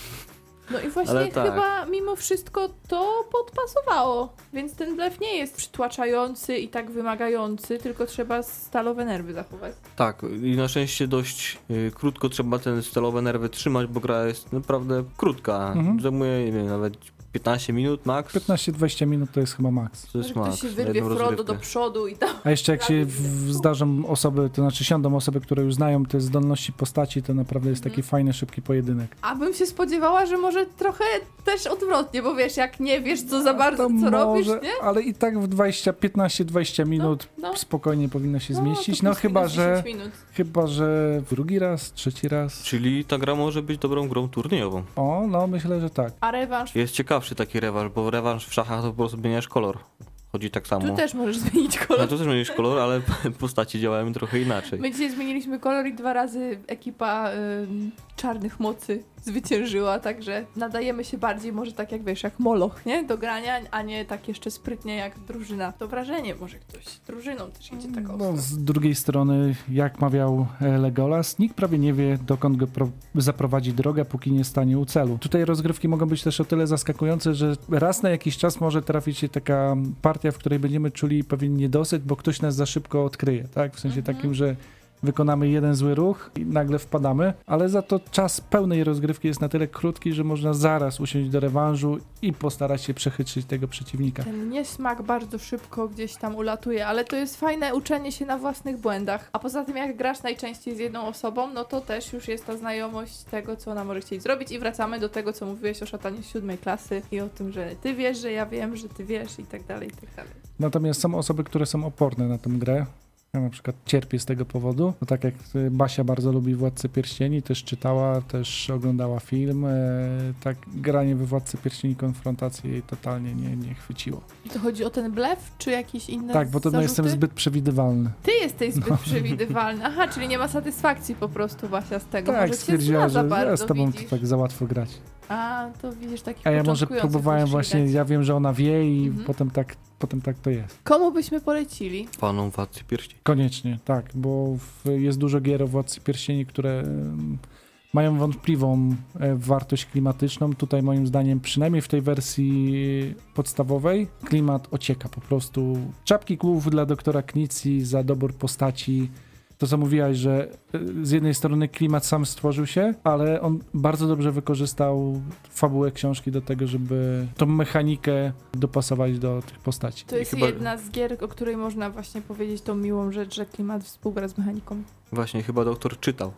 Speaker 1: No i właśnie
Speaker 2: tak.
Speaker 1: chyba mimo wszystko to podpasowało, więc ten blef nie jest przytłaczający i tak wymagający, tylko trzeba stalowe nerwy zachować.
Speaker 2: Tak, i na szczęście dość y, krótko trzeba ten stalowe nerwy trzymać, bo gra jest naprawdę krótka.
Speaker 3: Mhm.
Speaker 2: Zajmuje, nie wiem, nawet 15 minut max.
Speaker 3: 15-20 minut to jest chyba maks.
Speaker 2: To jest max.
Speaker 1: ktoś się
Speaker 2: na
Speaker 1: wyrwie
Speaker 2: jedną
Speaker 1: Frodo do
Speaker 2: rozgrywkę.
Speaker 1: przodu i tam.
Speaker 3: A jeszcze jak się w, zdarzą osoby, to znaczy siądą osoby, które już znają te zdolności postaci, to naprawdę jest taki
Speaker 1: Mhm.
Speaker 3: fajny, szybki pojedynek.
Speaker 1: A bym się spodziewała, że może trochę też odwrotnie, bo wiesz, jak nie wiesz co za bardzo,
Speaker 3: To
Speaker 1: co robisz, nie?
Speaker 3: Ale i tak w 20, 15-20 minut
Speaker 1: No,
Speaker 3: spokojnie powinno się
Speaker 1: no,
Speaker 3: zmieścić.
Speaker 1: to
Speaker 3: No
Speaker 1: plus
Speaker 3: chyba,
Speaker 1: minus
Speaker 3: że
Speaker 1: 10 minut.
Speaker 3: chyba, że drugi raz, trzeci raz.
Speaker 2: Czyli ta gra może być dobrą grą turniejową.
Speaker 3: O, no myślę, że tak.
Speaker 1: A rewanż?
Speaker 2: Jest ciekawszy taki rewanż, bo rewanż w szachach to po prostu zmieniasz kolor. Chodzi tak samo.
Speaker 1: Tu też możesz zmienić
Speaker 2: No
Speaker 1: kolor.
Speaker 2: to też zmienisz kolor, ale postacie działają trochę inaczej.
Speaker 1: My dzisiaj zmieniliśmy kolor i dwa razy ekipa czarnych mocy zwyciężyła, także nadajemy się bardziej może tak jak wiesz, jak moloch, nie? Do grania, a nie tak jeszcze sprytnie jak drużyna. To wrażenie, może ktoś drużyną też idzie tak.
Speaker 3: No, z drugiej strony, jak mawiał e, Legolas, nikt prawie nie wie, dokąd go pro- zaprowadzi droga, póki nie stanie u celu. Tutaj rozgrywki mogą być też o tyle zaskakujące, że raz na jakiś czas może trafić się taka partia, w której będziemy czuli pewien niedosyt, bo ktoś nas za szybko odkryje, tak? W sensie
Speaker 1: Mhm.
Speaker 3: takim, że wykonamy jeden zły ruch i nagle wpadamy, ale za to czas pełnej rozgrywki jest na tyle krótki, że można zaraz usiąść do rewanżu i postarać się przechytrzyć tego przeciwnika.
Speaker 1: Ten niesmak bardzo szybko gdzieś tam ulatuje, ale to jest fajne uczenie się na własnych błędach. A poza tym, jak grasz najczęściej z jedną osobą, no to też już jest ta znajomość tego, co ona może chcieć zrobić. I wracamy do tego, co mówiłeś o szatanie siódmej klasy i o tym, że ty wiesz, że ja wiem, że ty wiesz i tak dalej, i tak dalej.
Speaker 3: Natomiast są osoby, które są oporne na tę grę. Ja na przykład cierpię z tego powodu. No tak jak y, Basia bardzo lubi Władcę Pierścieni, też czytała, też oglądała film. E, tak granie we Władcy Pierścieni konfrontację jej totalnie nie, nie chwyciło.
Speaker 1: I to chodzi o ten blef, czy jakieś inne
Speaker 3: tak, bo to no, jestem zbyt przewidywalny.
Speaker 1: Ty jesteś zbyt przewidywalny. Aha, czyli nie ma satysfakcji po prostu Basia z tego.
Speaker 3: tak,
Speaker 1: może
Speaker 3: stwierdziła, że ja
Speaker 1: bardzo,
Speaker 3: z tobą
Speaker 1: widzisz.
Speaker 3: to tak za łatwo grać.
Speaker 1: A, to widzisz takich
Speaker 3: A ja może próbowałem właśnie, ja wiem, że ona wie i
Speaker 1: Mhm.
Speaker 3: potem, tak, potem tak to jest.
Speaker 1: Komu byśmy polecili?
Speaker 2: Paną Władcy Pierścieni.
Speaker 3: Koniecznie, tak, bo w, jest dużo gier o Władcy Pierścieni, które mają wątpliwą e, wartość klimatyczną. Tutaj moim zdaniem, przynajmniej w tej wersji podstawowej, klimat ocieka po prostu. Czapki kłów dla doktora Knici za dobór postaci. To, co mówiłaś, że e, z jednej strony klimat sam stworzył się, ale on bardzo dobrze wykorzystał fabułę książki do tego, żeby tą mechanikę dopasować do tych postaci.
Speaker 1: To jest
Speaker 2: chyba-
Speaker 1: jedna z gier, o której można właśnie powiedzieć tą miłą rzecz, że klimat współgra z mechaniką.
Speaker 2: Właśnie, chyba doktor czytał.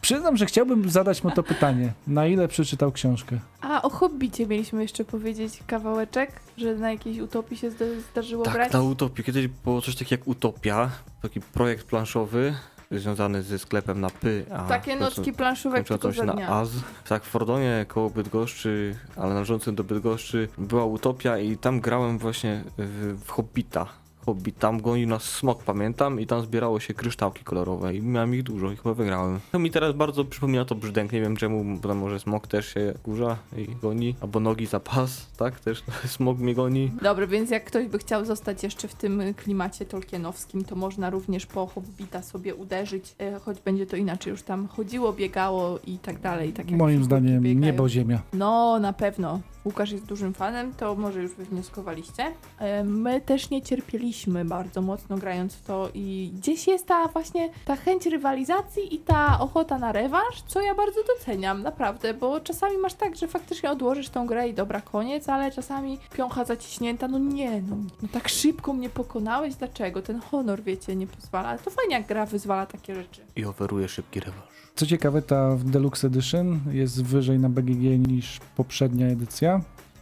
Speaker 3: Przyznam, że chciałbym zadać mu to pytanie. Na ile przeczytał książkę?
Speaker 1: A o Hobbicie mieliśmy jeszcze powiedzieć kawałeczek, że na jakiejś utopii się zda- zdarzyło
Speaker 2: Tak,
Speaker 1: grać.
Speaker 2: ta utopia. Kiedyś było coś takiego jak Utopia, taki projekt planszowy związany ze sklepem na Py. A
Speaker 1: Takie nocki planszówek tylko za
Speaker 2: na
Speaker 1: dnia.
Speaker 2: Az. Tak, w Fordonie koło Bydgoszczy, ale należącym do Bydgoszczy była Utopia i tam grałem właśnie w, w Hobbita. Hobbit, tam gonił nas smok, pamiętam, i tam zbierało się kryształki kolorowe i miałem ich dużo i chyba wygrałem. To mi teraz bardzo przypomina to brzdęk, nie wiem czemu, bo tam może smok też się kurza i goni, albo nogi za pas, tak, też smok mnie goni.
Speaker 1: Dobrze, więc jak ktoś by chciał zostać jeszcze w tym klimacie tolkienowskim, to można również po Hobbita sobie uderzyć, e, choć będzie to inaczej już tam chodziło, biegało i tak dalej. Tak jak
Speaker 3: Moim zdaniem
Speaker 1: biegają.
Speaker 3: niebo, ziemia.
Speaker 1: No, na pewno. Łukasz jest dużym fanem, to może już wywnioskowaliście. E, My też nie cierpieliśmy bardzo mocno grając w to i gdzieś jest ta właśnie ta chęć rywalizacji i ta ochota na rewanż, co ja bardzo doceniam, naprawdę, bo czasami masz tak, że faktycznie odłożysz tą grę i dobra, koniec, ale czasami piącha zaciśnięta, no nie, no, no tak szybko mnie pokonałeś, dlaczego? Ten honor, wiecie, nie pozwala. To fajnie, jak gra wyzwala takie rzeczy.
Speaker 2: I oferuje szybki rewanż.
Speaker 3: Co ciekawe, ta Deluxe Edition jest wyżej na BGG niż poprzednia edycja.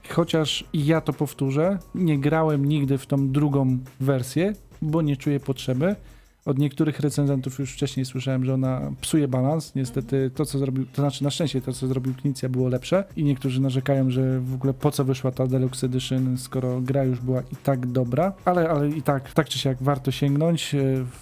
Speaker 3: Chociaż ja to powtórzę, nie grałem nigdy w tą drugą wersję, bo nie czuję potrzeby. Od niektórych recenzentów już wcześniej słyszałem, że ona psuje balans. Niestety to, co zrobił, to znaczy na szczęście to, co zrobił Knicja było lepsze i niektórzy narzekają, że w ogóle po co wyszła ta Deluxe Edition, skoro gra już była i tak dobra, ale, ale i tak, tak czy siak warto sięgnąć. E,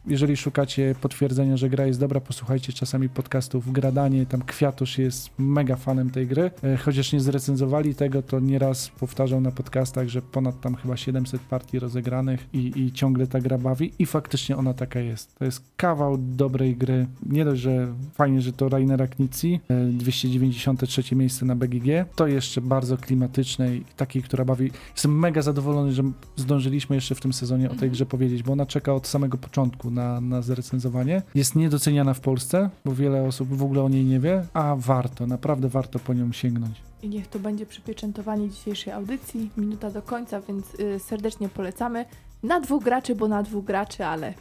Speaker 3: Jeżeli szukacie potwierdzenia, że gra jest dobra, posłuchajcie czasami podcastów Gradanie, tam Kwiatusz jest mega fanem tej gry. E, Chociaż nie zrecenzowali tego, to nieraz powtarzał na podcastach, że ponad tam chyba 700 partii rozegranych i, i ciągle ta gra bawi i faktycznie ona taka jest. Jest. To jest kawał dobrej gry. Nie dość, że fajnie, że to Rainera Knizzi, e, 293 miejsce na BGG, to jeszcze bardzo klimatycznej, i takiej, która bawi. Jestem mega zadowolony, że zdążyliśmy jeszcze w tym sezonie o tej
Speaker 1: Mhm.
Speaker 3: grze powiedzieć, bo ona czeka od samego początku na, na zrecenzowanie. Jest niedoceniana w Polsce, bo wiele osób w ogóle o niej nie wie, a warto, naprawdę warto po nią sięgnąć.
Speaker 1: I niech to będzie przypieczętowanie dzisiejszej audycji. Minuta do końca, więc y, serdecznie polecamy. Na dwóch graczy, bo na dwóch graczy, ale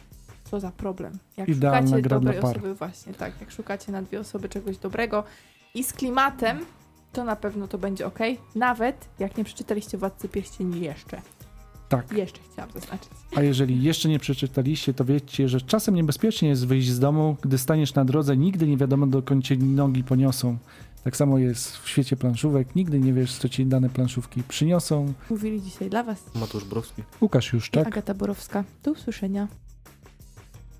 Speaker 1: co za problem. Jak
Speaker 3: Idealna
Speaker 1: szukacie dobrej osoby, właśnie tak, jak szukacie na dwie osoby czegoś dobrego i z klimatem, to na pewno to będzie ok. Nawet jak nie przeczytaliście Władcy Pierścieni jeszcze.
Speaker 3: Tak.
Speaker 1: Jeszcze chciałam zaznaczyć.
Speaker 3: A jeżeli jeszcze nie przeczytaliście, to wiecie, że czasem niebezpiecznie jest wyjść z domu, gdy staniesz na drodze, nigdy nie wiadomo dokąd cię nogi poniosą. Tak samo jest w świecie planszówek, nigdy nie wiesz, co ci dane planszówki przyniosą.
Speaker 1: Mówili dzisiaj dla Was
Speaker 2: Matusz Browski.
Speaker 3: Łukasz Juszczak.
Speaker 1: Agata Borowska. Do usłyszenia.